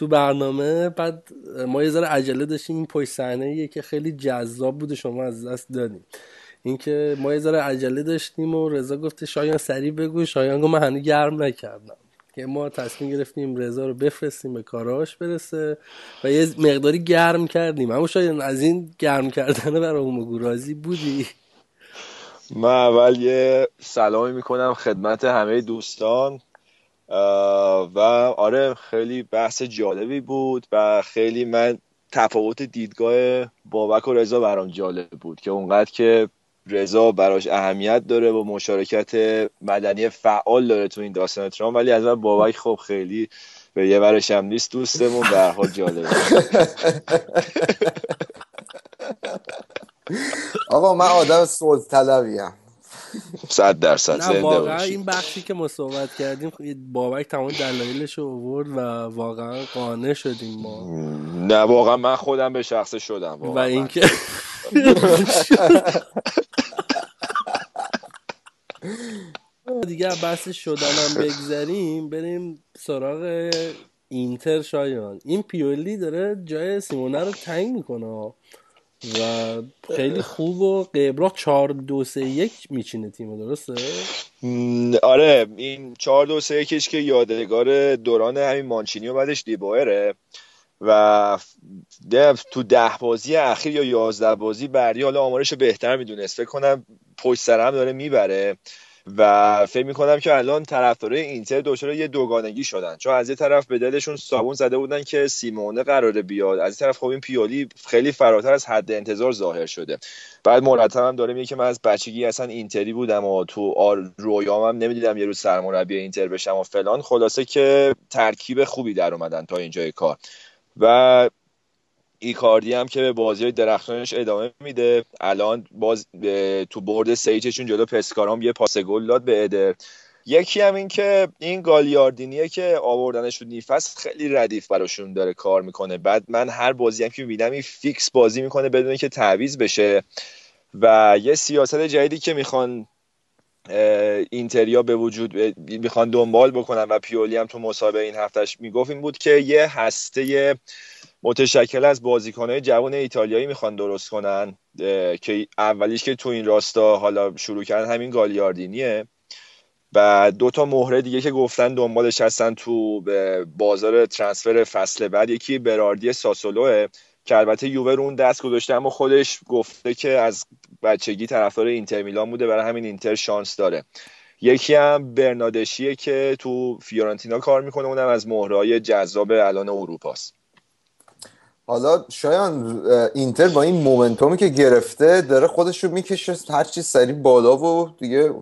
تو برنامه بعد ما یه ذره عجله داشتیم. این پشت صحنه که خیلی جذاب بوده شما از دست دادیم. اینکه ما یه ذره عجله داشتیم و رضا گفته شایان سریع بگو. شایان گفت من هنوز گرم نکردم. که ما تصمیم گرفتیم رضا رو بفرستیم به کاراش برسه و یه مقداری گرم کردیم. اما شاید از این گرم کردن برای اون راضی بودی؟ من اول یه سلامی می‌کنم خدمت همه دوستان. و آره خیلی بحث جالبی بود و خیلی من تفاوت دیدگاه بابک و رضا برام جالب بود که اونقدر که رضا براش اهمیت داره و مشارکت مدنی فعال داره تو این داستان ترام ولی از من بابک خب خیلی به یه ورش هم نیست دوستمون به حال جالبه آقا من آدم صلح طلبیم صد درصد نه واقعا این بخشی که ما صحبت کردیم بابک تمام دلایلش رو آورد و واقعا قانع شدیم ما. نه واقعا من خودم به شخص شدم و اینکه دیگه بحث شدنم بگذریم بریم سراغ اینتر شایان. این پیولی داره جای سیمونه رو تنگ می‌کنه. و خیلی خوب و قبرا 4 2 3 1 میچینه تیم درسته؟ آره این 4 2 3 1 که یادگار دوران همین مانچینی و بعدش دیبایره و تو ده بازی اخیر یا یازده بازی بردی حالا آمارش بهتر می‌دونست. فکر کنم پشت سر هم داره می‌بره. و فکر می‌کنم که الان طرفدارای اینتر دچار یه دوگانگی شدن. چون از یه طرف به دلشون صابون زده بودن که سیمونه قراره بیاد. از یه طرف خب این پیولی خیلی فراتر از حد انتظار ظاهر شده. بعد مرتب هم داره میگه که من از بچگی اصلا اینتری بودم و تو رویام هم نمی‌دیدم یه روز سرمربی اینتر بشم و فلان. خلاصه که ترکیب خوبی در اومدن تا اینجای کار. و ایکاردی هم که به بازی های درخشانش ادامه میده. الان باز تو برد سه هیچشون جلو پسکارام یه پاس گل داد به ادر. یکی هم این که این گالیاردینیه که آوردنش رو نیفس خیلی ردیف براشون داره کار می‌کنه. بعد من هر بازی هم که می‌بینم این فیکس بازی می‌کنه بدون که تعویض بشه. و یه سیاست جدیدی که می‌خوان اینتریا به وجود می‌خوان دنبال بکنن و پیولی هم تو مسابقه این هفتهش می‌گفت این بود که یه هسته متشکل از بازیکنهای جوان ایتالیایی می‌خوان درست کنن که اولیش که تو این راستا حالا شروع کردن همین گالیاردینیه. و دو تا مهره دیگه که گفتن دنبالش هستن تو بازار ترانسفر فصل بعد. یکی براردی ساسولوه که البته یووه رو اون دست گذاشته اما خودش گفته که از بچگی طرفدار اینتر میلان بوده برای همین اینتر شانس داره. یکی هم برنادشیه که تو فیورنتینا کار می‌کنه اونم از مهرهای جذاب الان اروپاست. حالا شایان اینتر با این مومنتومی که گرفته داره خودش رو می‌کشه هر چی سریع بالا و دیگه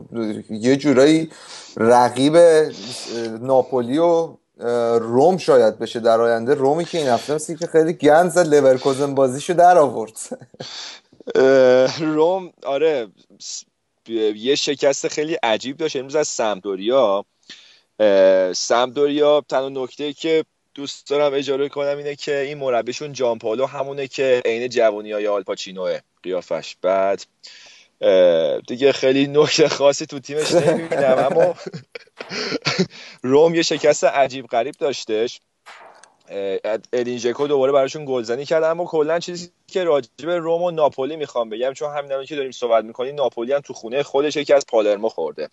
یه جورایی رقیب ناپولی و روم شاید بشه در آینده. رومی که این هفته که خیلی گند زد لورکوزن بازیشو در آورد. روم آره یه شکست خیلی عجیب داشت امروز از سمدوریا. سمدوریا تنها نکته که دوست دارم اجاره کنم اینه که این مربیشون جان پالو همونه که عین جوانی های آلپاچینوه قیافش. بعد دیگه خیلی نکته خاصی تو تیمش نمی‌بینم اما روم یه شکست عجیب غریب داشتش. ادینژکو دوباره براشون گلزنی کرد اما کلا چیزی که راجب روم و ناپولی می‌خوام بگم چون همین که داریم صحبت می‌کنیم ناپولی هم تو خونه خودش یکی از پالرمو خورده.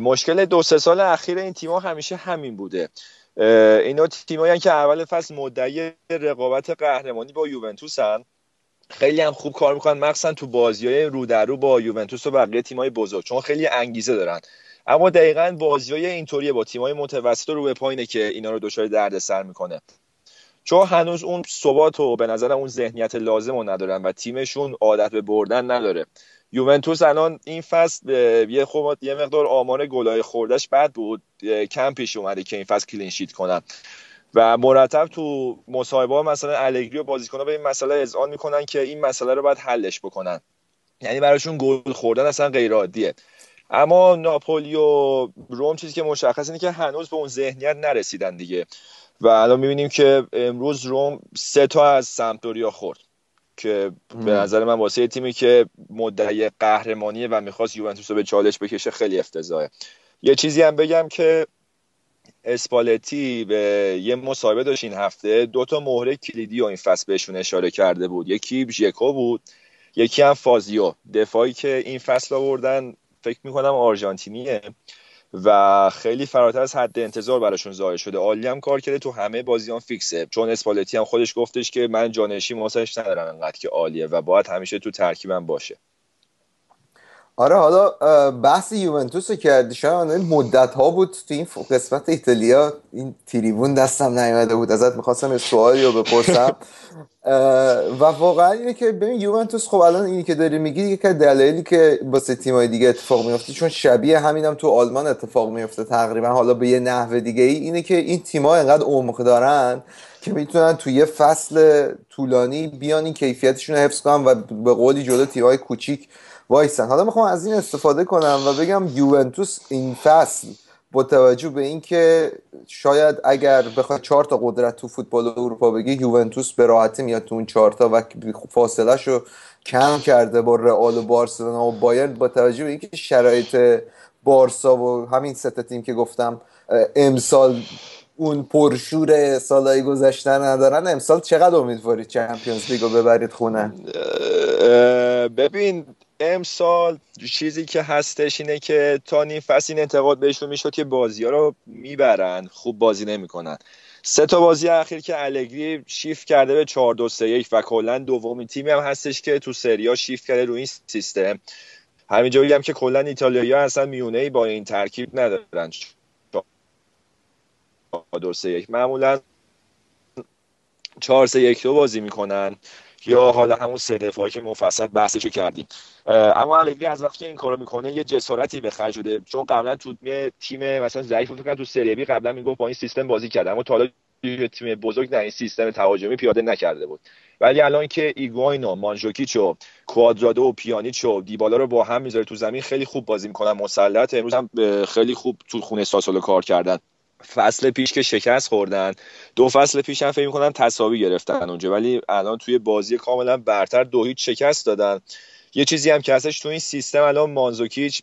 مشکل دو سه سال اخیر این تیم‌ها همیشه همین بوده. اینا تیمایی که اول فصل مدعی رقابت قهرمانی با یوونتوس هن. خیلی هم خوب کار می‌کنن. مخصوصا تو بازی های رو در رو با یوونتوس و بقیه تیمای بزرگ چون خیلی انگیزه دارن. اما دقیقا بازی های اینطوریه با تیمای متوسط رو به پایینه که اینا رو دچار دردسر می‌کنه. چون هنوز اون ثبات و به نظر اون ذهنیت لازم رو ندارن و تیمشون عادت به بردن نداره. یوونتوس الان این فصل یه خوب یه مقدار آمار گلای خوردش بد بود. کم پیش اومده که این فصل کلین شیت کنن. و مرتب تو مصاحبه مثلا الگری و بازیکن‌ها به این مسئله اذعان می‌کنن که این مسئله رو باید حلش بکنن. یعنی براشون گل خوردن اصلا غیر عادیه اما ناپولی و روم چیزی که مشخص اینه که هنوز به اون ذهنیت نرسیدن دیگه. و الان می‌بینیم که امروز روم سه تا از سمتوریا خورد. که به نظر من واسه تیمی که مدعی قهرمانیه و می‌خواست یوونتوس رو به چالش بکشه خیلی افتضاحه. یه چیزی هم بگم که اسپالتی به یه مصاحبه داشت این هفته. دو تا مهره کلیدی و این فصل بهشون اشاره کرده بود. یکی ژکو بود یکی هم فازیو. دفاعی که این فصل آوردن فکر می‌کنم آرژانتینیه. و خیلی فراتر از حد انتظار براشون ظاهر شده. عالی هم کار کرده تو همه بازیان فیکسه. چون اسپالتی هم خودش گفتش که من جانشی واسش ندارم انقدر که عالیه و باید همیشه تو ترکیبم باشه. آره حالا بحث یوونتوس رو کردی. شاید مدت ها بود تو این قسمت ایتالیا این تریبون دستم نیومده بود. ازت می‌خواستم سوالی رو بپرسم. و واقعا اینه که ببین یوونتوس خب الان اینی که داری میگی یکی دلایلی که واسه تیمای دیگه اتفاق میفته چون شبیه همینم هم تو آلمان اتفاق میفته تقریبا. حالا به یه نحو دیگه ای اینه که این تیم‌ها انقدر عمق دارن که می‌تونن تو یه فصل طولانی بیان این کیفیتشون رو حفظ کنن و به قولی جلو تیم‌های کوچیک وایسن. حالا می‌خوام از این استفاده کنم و بگم یوونتوس این فصل با توجه به اینکه شاید اگر بخواد چهار تا قدرت تو فوتبال اروپا بگی یوونتوس به راحتی میاد تو اون چهار تا و فاصله رو کم کرده با رئال و بارسلونا و بایرن. با توجه به اینکه شرایط بارسا و همین سه تیم که گفتم امسال اون پرشور سالهای گذشته ندارن. امسال چقدر امیدوارید چمپیونز لیگو ببرید خونه؟ ببین امسال چیزی که هستش اینه که تا نیم فصل این انتقاد بهشون می‌شد که بازی ها رو می‌برن. خوب بازی نمی‌کنن. سه تا بازی اخیر که الگری شیفت کرده به 4 2 3 1 و کلا دومین تیمی هم هستش که تو سریا شیفت کرده روی این سیستم. همینجا بگم که کلا ایتالیایی ها اصلا میونه ای با این ترکیب ندارن. 4 2 3 1 معمولا 4 3 1 2 بازی می‌کنن. یا حالا همون سه دفاعی که مفصل بحثشو کردیم. اما الگری از وقتی این کارو می‌کنه یه جسارتی به خرج شده. چون قبلا تو تیم مثلا ضعیف بود تو سری بی قبلا می‌گفت با این سیستم بازی کرده اما تا حالا تیم بزرگ در این سیستم تهاجمی پیاده نکرده بود. ولی الان که ایگواینو مانجوکیچ و کوادرادو و پیانیچ و دیبالا رو با هم می‌ذاره تو زمین خیلی خوب بازی می‌کنن. مسلط امروز هم خیلی خوب تو خونه ساسولو کار کردن. فصل پیش که شکست خوردن. دو فصل پیش هم فکر می‌کنم تساوی گرفتن اونجا. ولی الان توی بازی کاملا برتر دو هیچ شکست دادن. یه چیزی هم که هستش تو این سیستم الان مانزوکیچ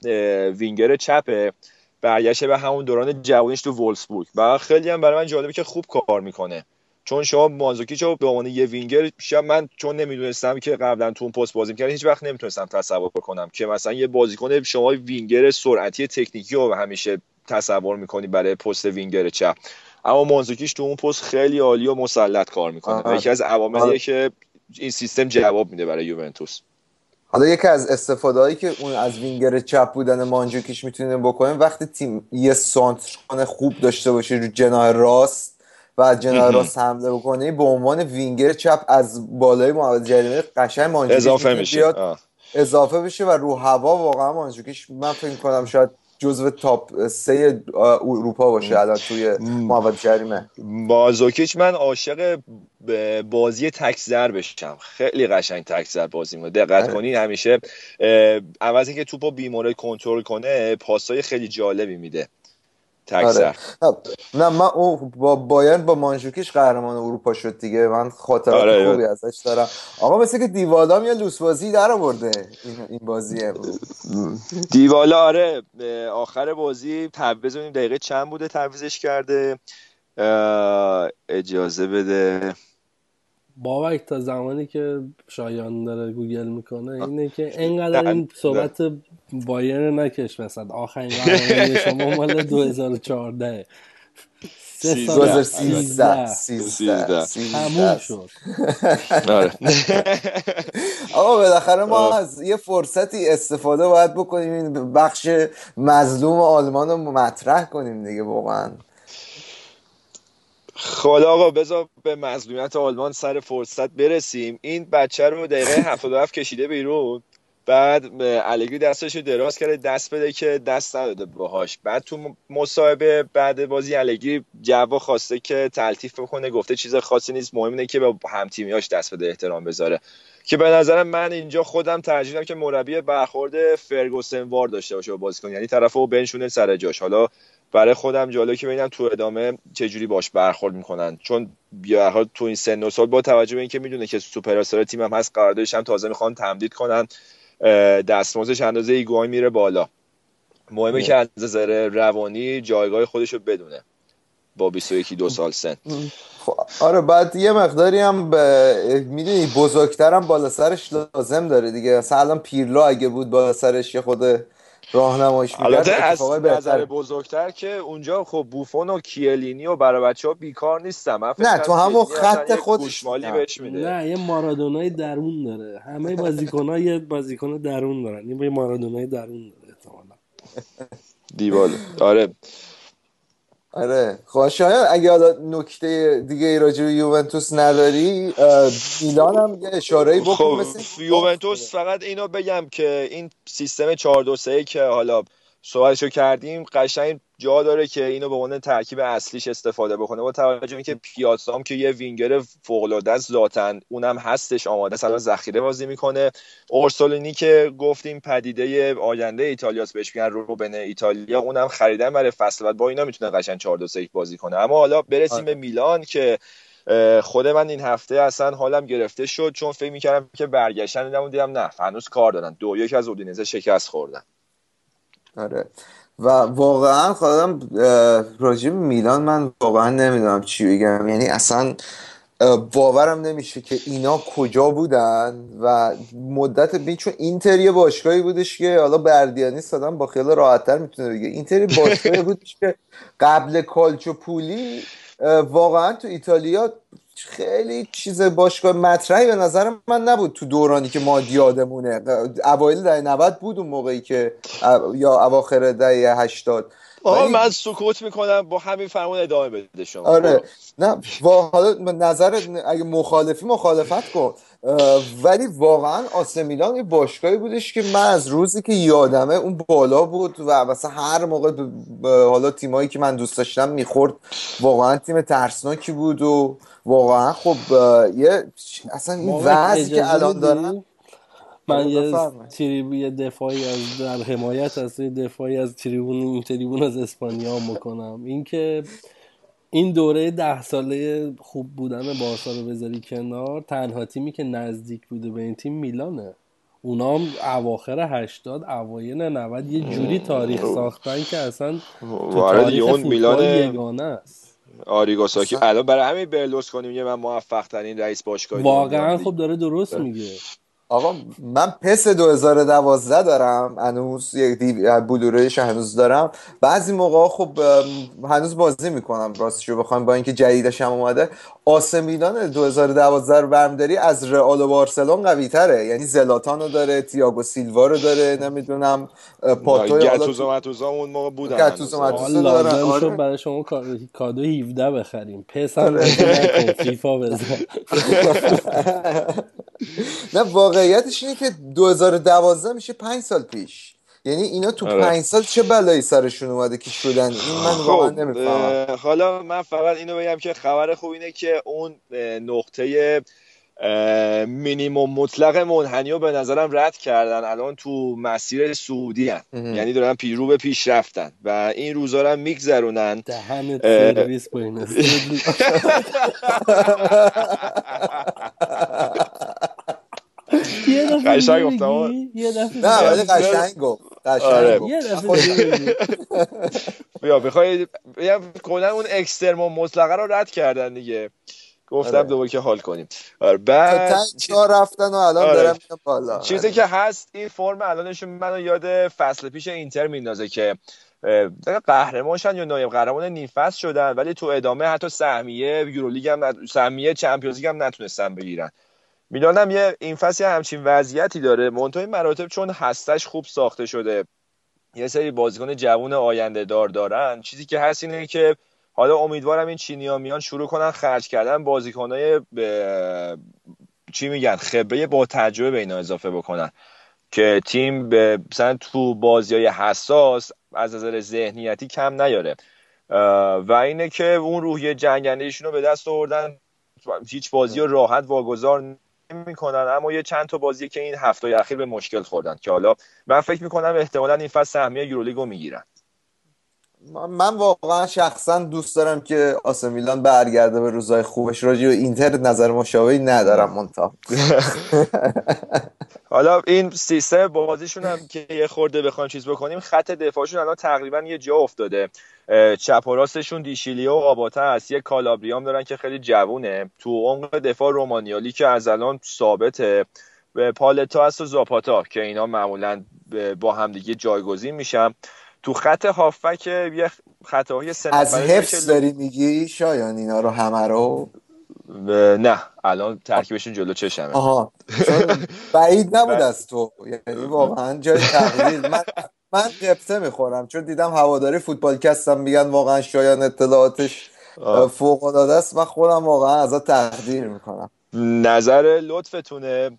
وینگر چپه. برگشته به همون دوران جوانیش تو وولسبورگ و خیلی هم برای من جالبه که خوب کار می‌کنه. چون شما مانزوکیچ رو به عنوان یه وینگر شاید من چون نمی‌دونستم که قبلا تو اون پست بازی می‌کرد هیچ وقت نمی‌تونستم تصور کنم که مثلا یه بازیکن شما وینگر سرعتی تکنیکی رو همیشه تصور می‌کنی برای پست وینگر چپ. اما مانزوکیش تو اون پست خیلی عالی و مسلط کار می‌کنه. یکی از عواملیه که این سیستم جواب میده برای یوونتوس. حالا یکی از استفاده هایی که اون از وینگر چپ بودن مانجوکیش می‌تونه بکنه وقتی تیم یه سانتر خوب داشته باشه رو جناح راست و از جناح راست حمله بکنه به عنوان وینگر چپ از بالای محوطه جریمه قشنگ مانجوکیش اضافه میشه. اضافه بشه و رو هوا واقعا مانجوکیش من فکر کنم شاید جزو تاپ سه اروپا باشه. الان توی محوطه جریمه. بازوکیچ من عاشق بازی تکزر بشم خیلی قشنگ تکزر بازی می‌کنه دقت آره. کنین همیشه عوض اینکه توپو بیمورد کنترل کنه پاسای خیلی جالبی میده. آره. نه من او با بایرن با مانجوکیش قهرمان اروپا شد دیگه. من خاطرات آره. خوبی ازش دارم. آقا مثل که دیوالا یه لوس بازی در آورده. این, این بازی دیوالا آره آخر بازی بزنیم دقیقه چند بوده تعویزش کرده. اجازه بده. بابک تا زمانی که شایان داره گوگل می‌کنه اینه که انقدر این صحبت بایر نکش مثلا. آخرین شما مال 2014 2013 تموم شد. آره. آقا بالاخره ما از یه فرصتی استفاده باید بکنیم. این بخش مظلوم آلمان رو مطرح کنیم دیگه واقعا. خب آقا بذار به مظلومیت آلمان سر فرصت برسیم. این بچه رو دقیقه 77 کشیده بیرون. بعد الگری دستش رو دراز کرده دست بده که دست نداده باهاش. بعد تو مصاحبه بعد بازی الگری جوا خواسته که تلطیف بکنه گفته چیز خاصی نیست مهم اینه که به هم تیمیاش دست بده احترام بذاره. که به نظر من اینجا خودم ترجیح که مربی برخورد فرگوسن وار داشته باشه با بازیکن یعنی طرفو بنشونه سر جاش. حالا برای خودم جالبه که ببینم تو ادامه چه جوری باش برخورد می‌کنن. چون بیا تو این سن و سال با توجه به اینکه می‌دونه که سوپر استار تیم هم هست قراردادش هم تازه می‌خوان تمدید کنن دستمزدش اندازه ایگوای میره بالا. مهمه که از نظر روانی جایگاه خودش رو بدونه با 21 دو سال سن. خب، آره بعد یه مقداری هم به می‌دونی بزرگترم بالا سرش لازم داره دیگه. مثلا الان پیرلو اگه بود بالا سرش یه خود راهنماییش می‌کرد از نظر بزرگتر که اونجا خب بوفون و کیلینی و برای بچه ها بیکار نیستم نه تو همون خط خودش نه. بهش میده. نه یه مارادونای درون داره. همه بازیکن ها یه بازیکن درون دارن. یه مارادونای درون داره احتمالا. دیوال آره. آره. خب شاید اگه حالا نکته دیگه ای راجع به یوونتوس نداری میلان هم یه اشاره بکن خب مثل یوونتوس فقط اینو بگم که این سیستم 4 2 3 که حالا صحبتشو کردیم قشنگ جا داره که اینو به عنوان ترکیب اصلیش استفاده بکنه. با توجه اینکه پیاتسام که یه وینگر فوق العاده است ذاتن اونم هستش آماده است ذخیره بازی می‌کنه. اورسولینی که گفتیم پدیده آینده ایتالیاس بهش میگن روبن ایتالیا اونم خریدن برای فصل بعد. با اینا می‌تونه قشنگ 4 2 بازی کنه. اما حالا برسیم به میلان که خود من این هفته اصلا حالم گرفته شد چون فکر می‌کردم که برگشتن دیدم نه هنوز کار دارن. دو یک از اودینزه شکست خوردن. آره. و واقعا خودم راجب میلان من واقعا نمی‌دونم چی بگم. یعنی اصلا باورم نمیشه که اینا کجا بودن و مدت بین چون اینتر یه باشگاهی بودش که حالا بردیانی صدام با خیال راحتتر می‌تونه بگه. اینتر باشگاهی بودش که قبل کالچو پولی واقعا تو ایتالیا خیلی چیز باشگاه مطرحی به نظر من نبود تو دورانی که ما یادمونه اوایل دهه 90 بود اون موقعی که یا اواخر دهه 80 آقا من سکوت می‌کنم با همین فرمون ادامه بده شما. آره. نه حالا نظر اگه مخالفی مخالفت کن. ولی واقعا آسه میلان یه باشگاهی بودش که من از روزی که یادمه اون بالا بود و مثلا هر موقع حالا تیمایی که من دوست داشتم می‌خورد. واقعا تیم ترسناکی بود و واقعا خب یه اصلا این وضعی که الان دارن من یه تریبون یه دفاعی از در حمایت از دفاعی از تریبون این تریبون از اسپانیا می‌کنم اینکه این دوره ده ساله خوب بودن بارسا رو بذاری کنار تنها تیمی که نزدیک بوده به این تیم میلانه. اونا هم اواخر هشتاد اوایل 90 یه جوری تاریخ ساختن که اصلا تو تاریخ اون میلان یگانه است. آریگاساکی الان برای همین برلوس کنیم یه من موفق ترین رئیس باشگاه واقعا خب داره درست میگه. آقا من پس 2012 دارم. هنوز یک بلورایش هنوز دارم. بعضی موقع خب هنوز بازی می‌کنم راستشو بخوام با اینکه جدیدش هم اومده. آسه میلان 2012 رو برمیداری از رئال و بارسلون قوی تره یعنی زلاتان رو داره تییاگو سیلوا رو داره نمی‌دونم پاتوی گتوزو متوزا اون موقع بودن گتوزو متوزا دارن. آره. برای شما کادو 17 بخریم. پس هم فیفا بزن. نه واقعیتش اینه که 2012 میشه 5 سال پیش. یعنی اینا تو آره. پنج سال چه بلایی سرشون اومده که شدن؟ این من خب، واقعا نمی‌فهمم. حالا من فقط اینو بگم که خبر خوب اینه که اون نقطه مینیموم مطلق منحنی رو به نظرم رد کردن. الان تو مسیر سعودی هن. یعنی دارن پیرو به پیش رفتن و این روزا رو میگذرونن. دهنت سرویس با قشنگ گفتم نه ولی قشنگ گفت. آره. بیا بخوای کلا اون اکسترمون مطلقه رو رد کردن دیگه. گفتم آره. دوباره که حال کنیم. آره بعد چا رفتن و الان آره. دارم بالا. چیزی که هست این فرم الانشون منو یاد فصل پیش اینتر میندازه که قهرمانشن یا نایب قهرمان نیم فصل شدن ولی تو ادامه حتی سهمیه یورولیگ هم سهمیه چمپیونز هم نتونستن بگیرن. میلان هم یه این فصل همچین وضعیتی داره. منتهای مراتب چون هستش خوب ساخته شده. یه سری بازیکن جوون آینده دار دارن. چیزی که هست اینه که حالا امیدوارم این چینی میان شروع کنن خرج کردن بازیکنهای به چی میگن؟ خبره با تجربه به اینا اضافه بکنن. که تیم به مثلا تو بازی های حساس از نظر ذهنیتی کم نیاره. و اینه که اون روحیه جنگنده رو به دست آوردن. هیچ بازی راحت واگذار می‌کنن اما یه چند تا بازی که این هفته اخیر به مشکل خوردن که حالا من فکر می‌کنم احتمالا این فصل سهمیه یورولیگو می‌گیرن. من واقعا شخصا دوست دارم که آسه میلان برگرده به روزای خوبش. راجع و اینتر نظر مشابهی ندارم منتها. حالا این سیستم بازیشون هم که یه خورده بخوایم چیز بکنیم خط دفاعشون الان تقریبا یه جا افتاده. چپ و راستشون دیشیلیو و آباتا هست. یه کالابریام دارن که خیلی جوونه. تو عمق دفاع رومانیالی که از الان ثابته. به پالتا هست و زاپاتا که اینا معمولا با همدیگه جایگزین میشن. تو خط هافک یه خطاهای سه از حفظ داری میگی؟ شایان اینا رو همه رو؟ نه. الان ترکیبشون جلو چشمه. آها. بعید نبود از تو. یعنی واقعا جای تغییر. من من قبطه می‌خورم چون دیدم هواداری فوتبال کستم میگن واقعا شایان اطلاعاتش فوق العاده است. و خودم واقعا ازت تقدیر می‌کنم. نظر لطفتونه.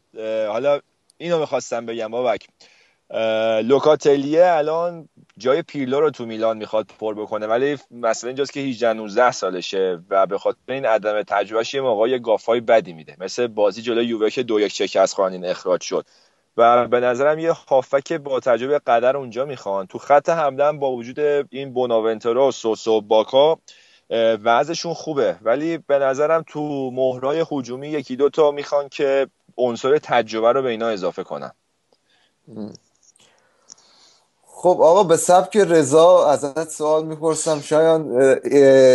حالا اینو می‌خواستم بگم بابک. لوکاتلیه الان جای پیرلو رو تو میلان می‌خواد پر بکنه ولی مثلا اینجاست که 18 19 سالشه و به خاطر این عدم تجربهش یه موقع گافای بدی میده. مثل بازی جلوی یووه که دو یک شکست خوانین اخراج شد. و به نظرم یه هافک با تجربه قدر اونجا می‌خوان. تو خط حمله با وجود این بوناونتورا و سوسو باکا وضعشون خوبه. ولی به نظرم تو مهرای هجومی یکی دو تا می‌خوان که عنصر تجربه رو به اینا اضافه کنن. خب آقا به سبک رضا ازت سوال می‌پرسم. شایان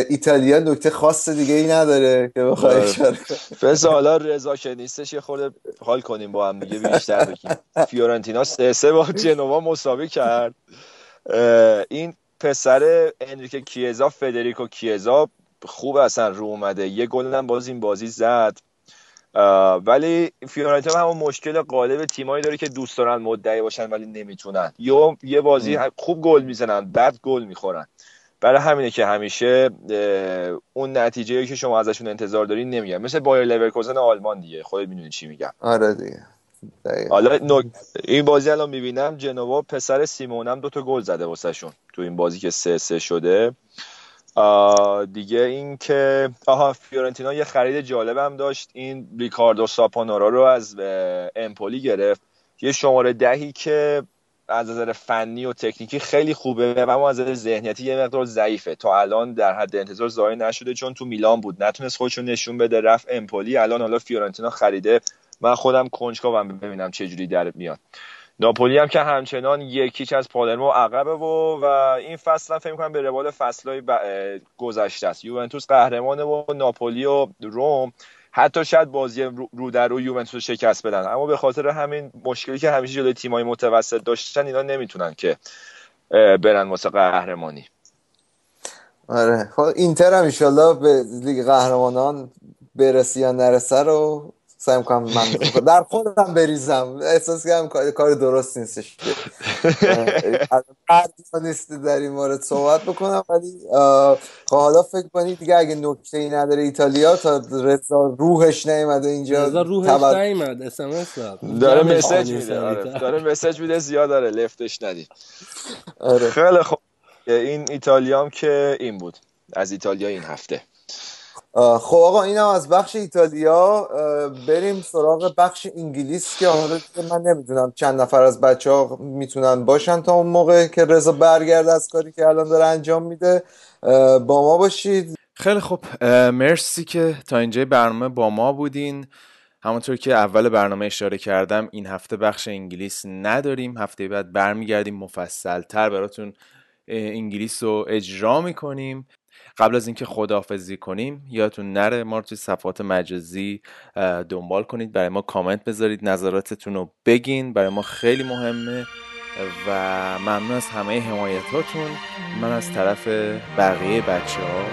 ایتالیا نکته خاص دیگه ای نداره که بخوای آره. اشاره فز حالا رضا که نیستش یه خورده حال کنیم با هم دیگه بیشتر بگیم. فیورنتینا سه سه با جنوا مساوی کرد. این پسر انریکو کیزا فدریکو کیزا خوب اصلا رو اومده. یه گل هم باز این بازی زد. ولی فیورنتینا همون مشکل غالب تیمایی داره که دوست دارن مدعی باشن ولی نمی‌تونن. یا یه بازی خوب گل می‌زنن بعد گل می‌خورن. برای همینه که همیشه اون نتیجه که شما ازشون انتظار دارین نمیگن. مثل بایر لورکوزن آلمان دیگه. خودت می‌دونی چی میگم. آره دیگه. حالا این بازی الان می‌بینم جنوا پسر سیمئونم دوتا گل زده واسهشون تو این بازی که سه سه شده. دیگه این که آها فیورنتینا یه خرید جالبم داشت. این ریکاردو ساپونارا رو از امپولی گرفت. یه شماره دهی که از نظر فنی و تکنیکی خیلی خوبه و اما از نظر ذهنیتی یه مقدار ضعیفه. تا الان در حد انتظار ظاهر نشده چون تو میلان بود. نتونست خودشو نشون بده رفت امپولی. الان حالا فیورنتینا خریده. من خودم کنجکاوم ببینم چه جوری در میاد. ناپولی هم که همچنان یکیچ از پالرمو عقبه و و این فصل هم فکر می‌کنم به روال فصلهای ب... گذشته است. یوونتوس قهرمانه و ناپولی و روم. حتی شاید بازی رو در رو یوونتوس شکست بدن. اما به خاطر همین مشکلی که همیشه جلوی تیمای متوسط داشتن اینا نمی‌تونن که برن واسه قهرمانی. آره. خب اینتر هم به لیگ قهرمانان برسی یا نرسه رو سعی کنم من در خودم بریزم. احساس کردم کار درست نیستش. نیست در این مورد صحبت بکنم ولی خب حالا فکر کنید دیگه اگه نکته ای نداره ایتالیا تا رضا روحش نیومده اینجا رضا روحش تبر... نیومد اس داره مسیج میده آره. داره مسیج میده زیاد داره لفتش ندید. آره. خیلی خوب. این ایتالیام که این بود از ایتالیا این هفته. خب آقا اینم از بخش ایتالیا بریم سراغ بخش انگلیس که حالا من نمی‌دونم چند نفر از بچه ها می‌تونن باشن تا اون موقع که رضا برگرد از کاری که الان داره انجام میده. با ما باشید. خیلی خب مرسی که تا اینجا برنامه با ما بودین. همونطور که اول برنامه اشاره کردم این هفته بخش انگلیس نداریم. هفته بعد برمیگردیم مفصل تر براتون انگلیس رو اجرا می‌کنیم. قبل از اینکه خداحافظی کنیم یادتون نره ما رو توی صفحات مجازی دنبال کنید. برای ما کامنت بذارید نظراتتون رو بگین. برای ما خیلی مهمه. و ممنون از همه حمایتاتون. من از طرف بقیه بچه ها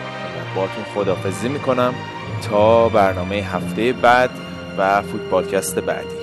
باتون خداحافظی می‌کنم تا برنامه هفته بعد و فوتبالکست بعدی.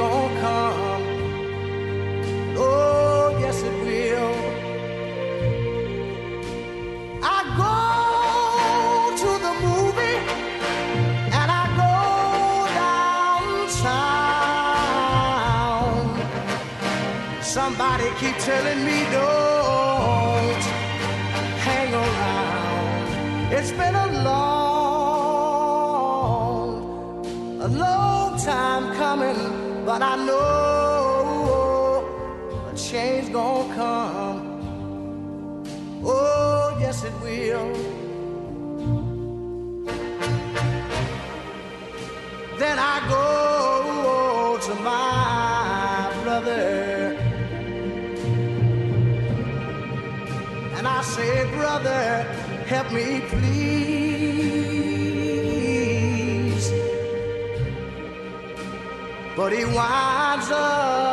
Somebody keep telling me don't hang around. It's been a long, a long time coming, but I know say, brother, help me please. But he winds up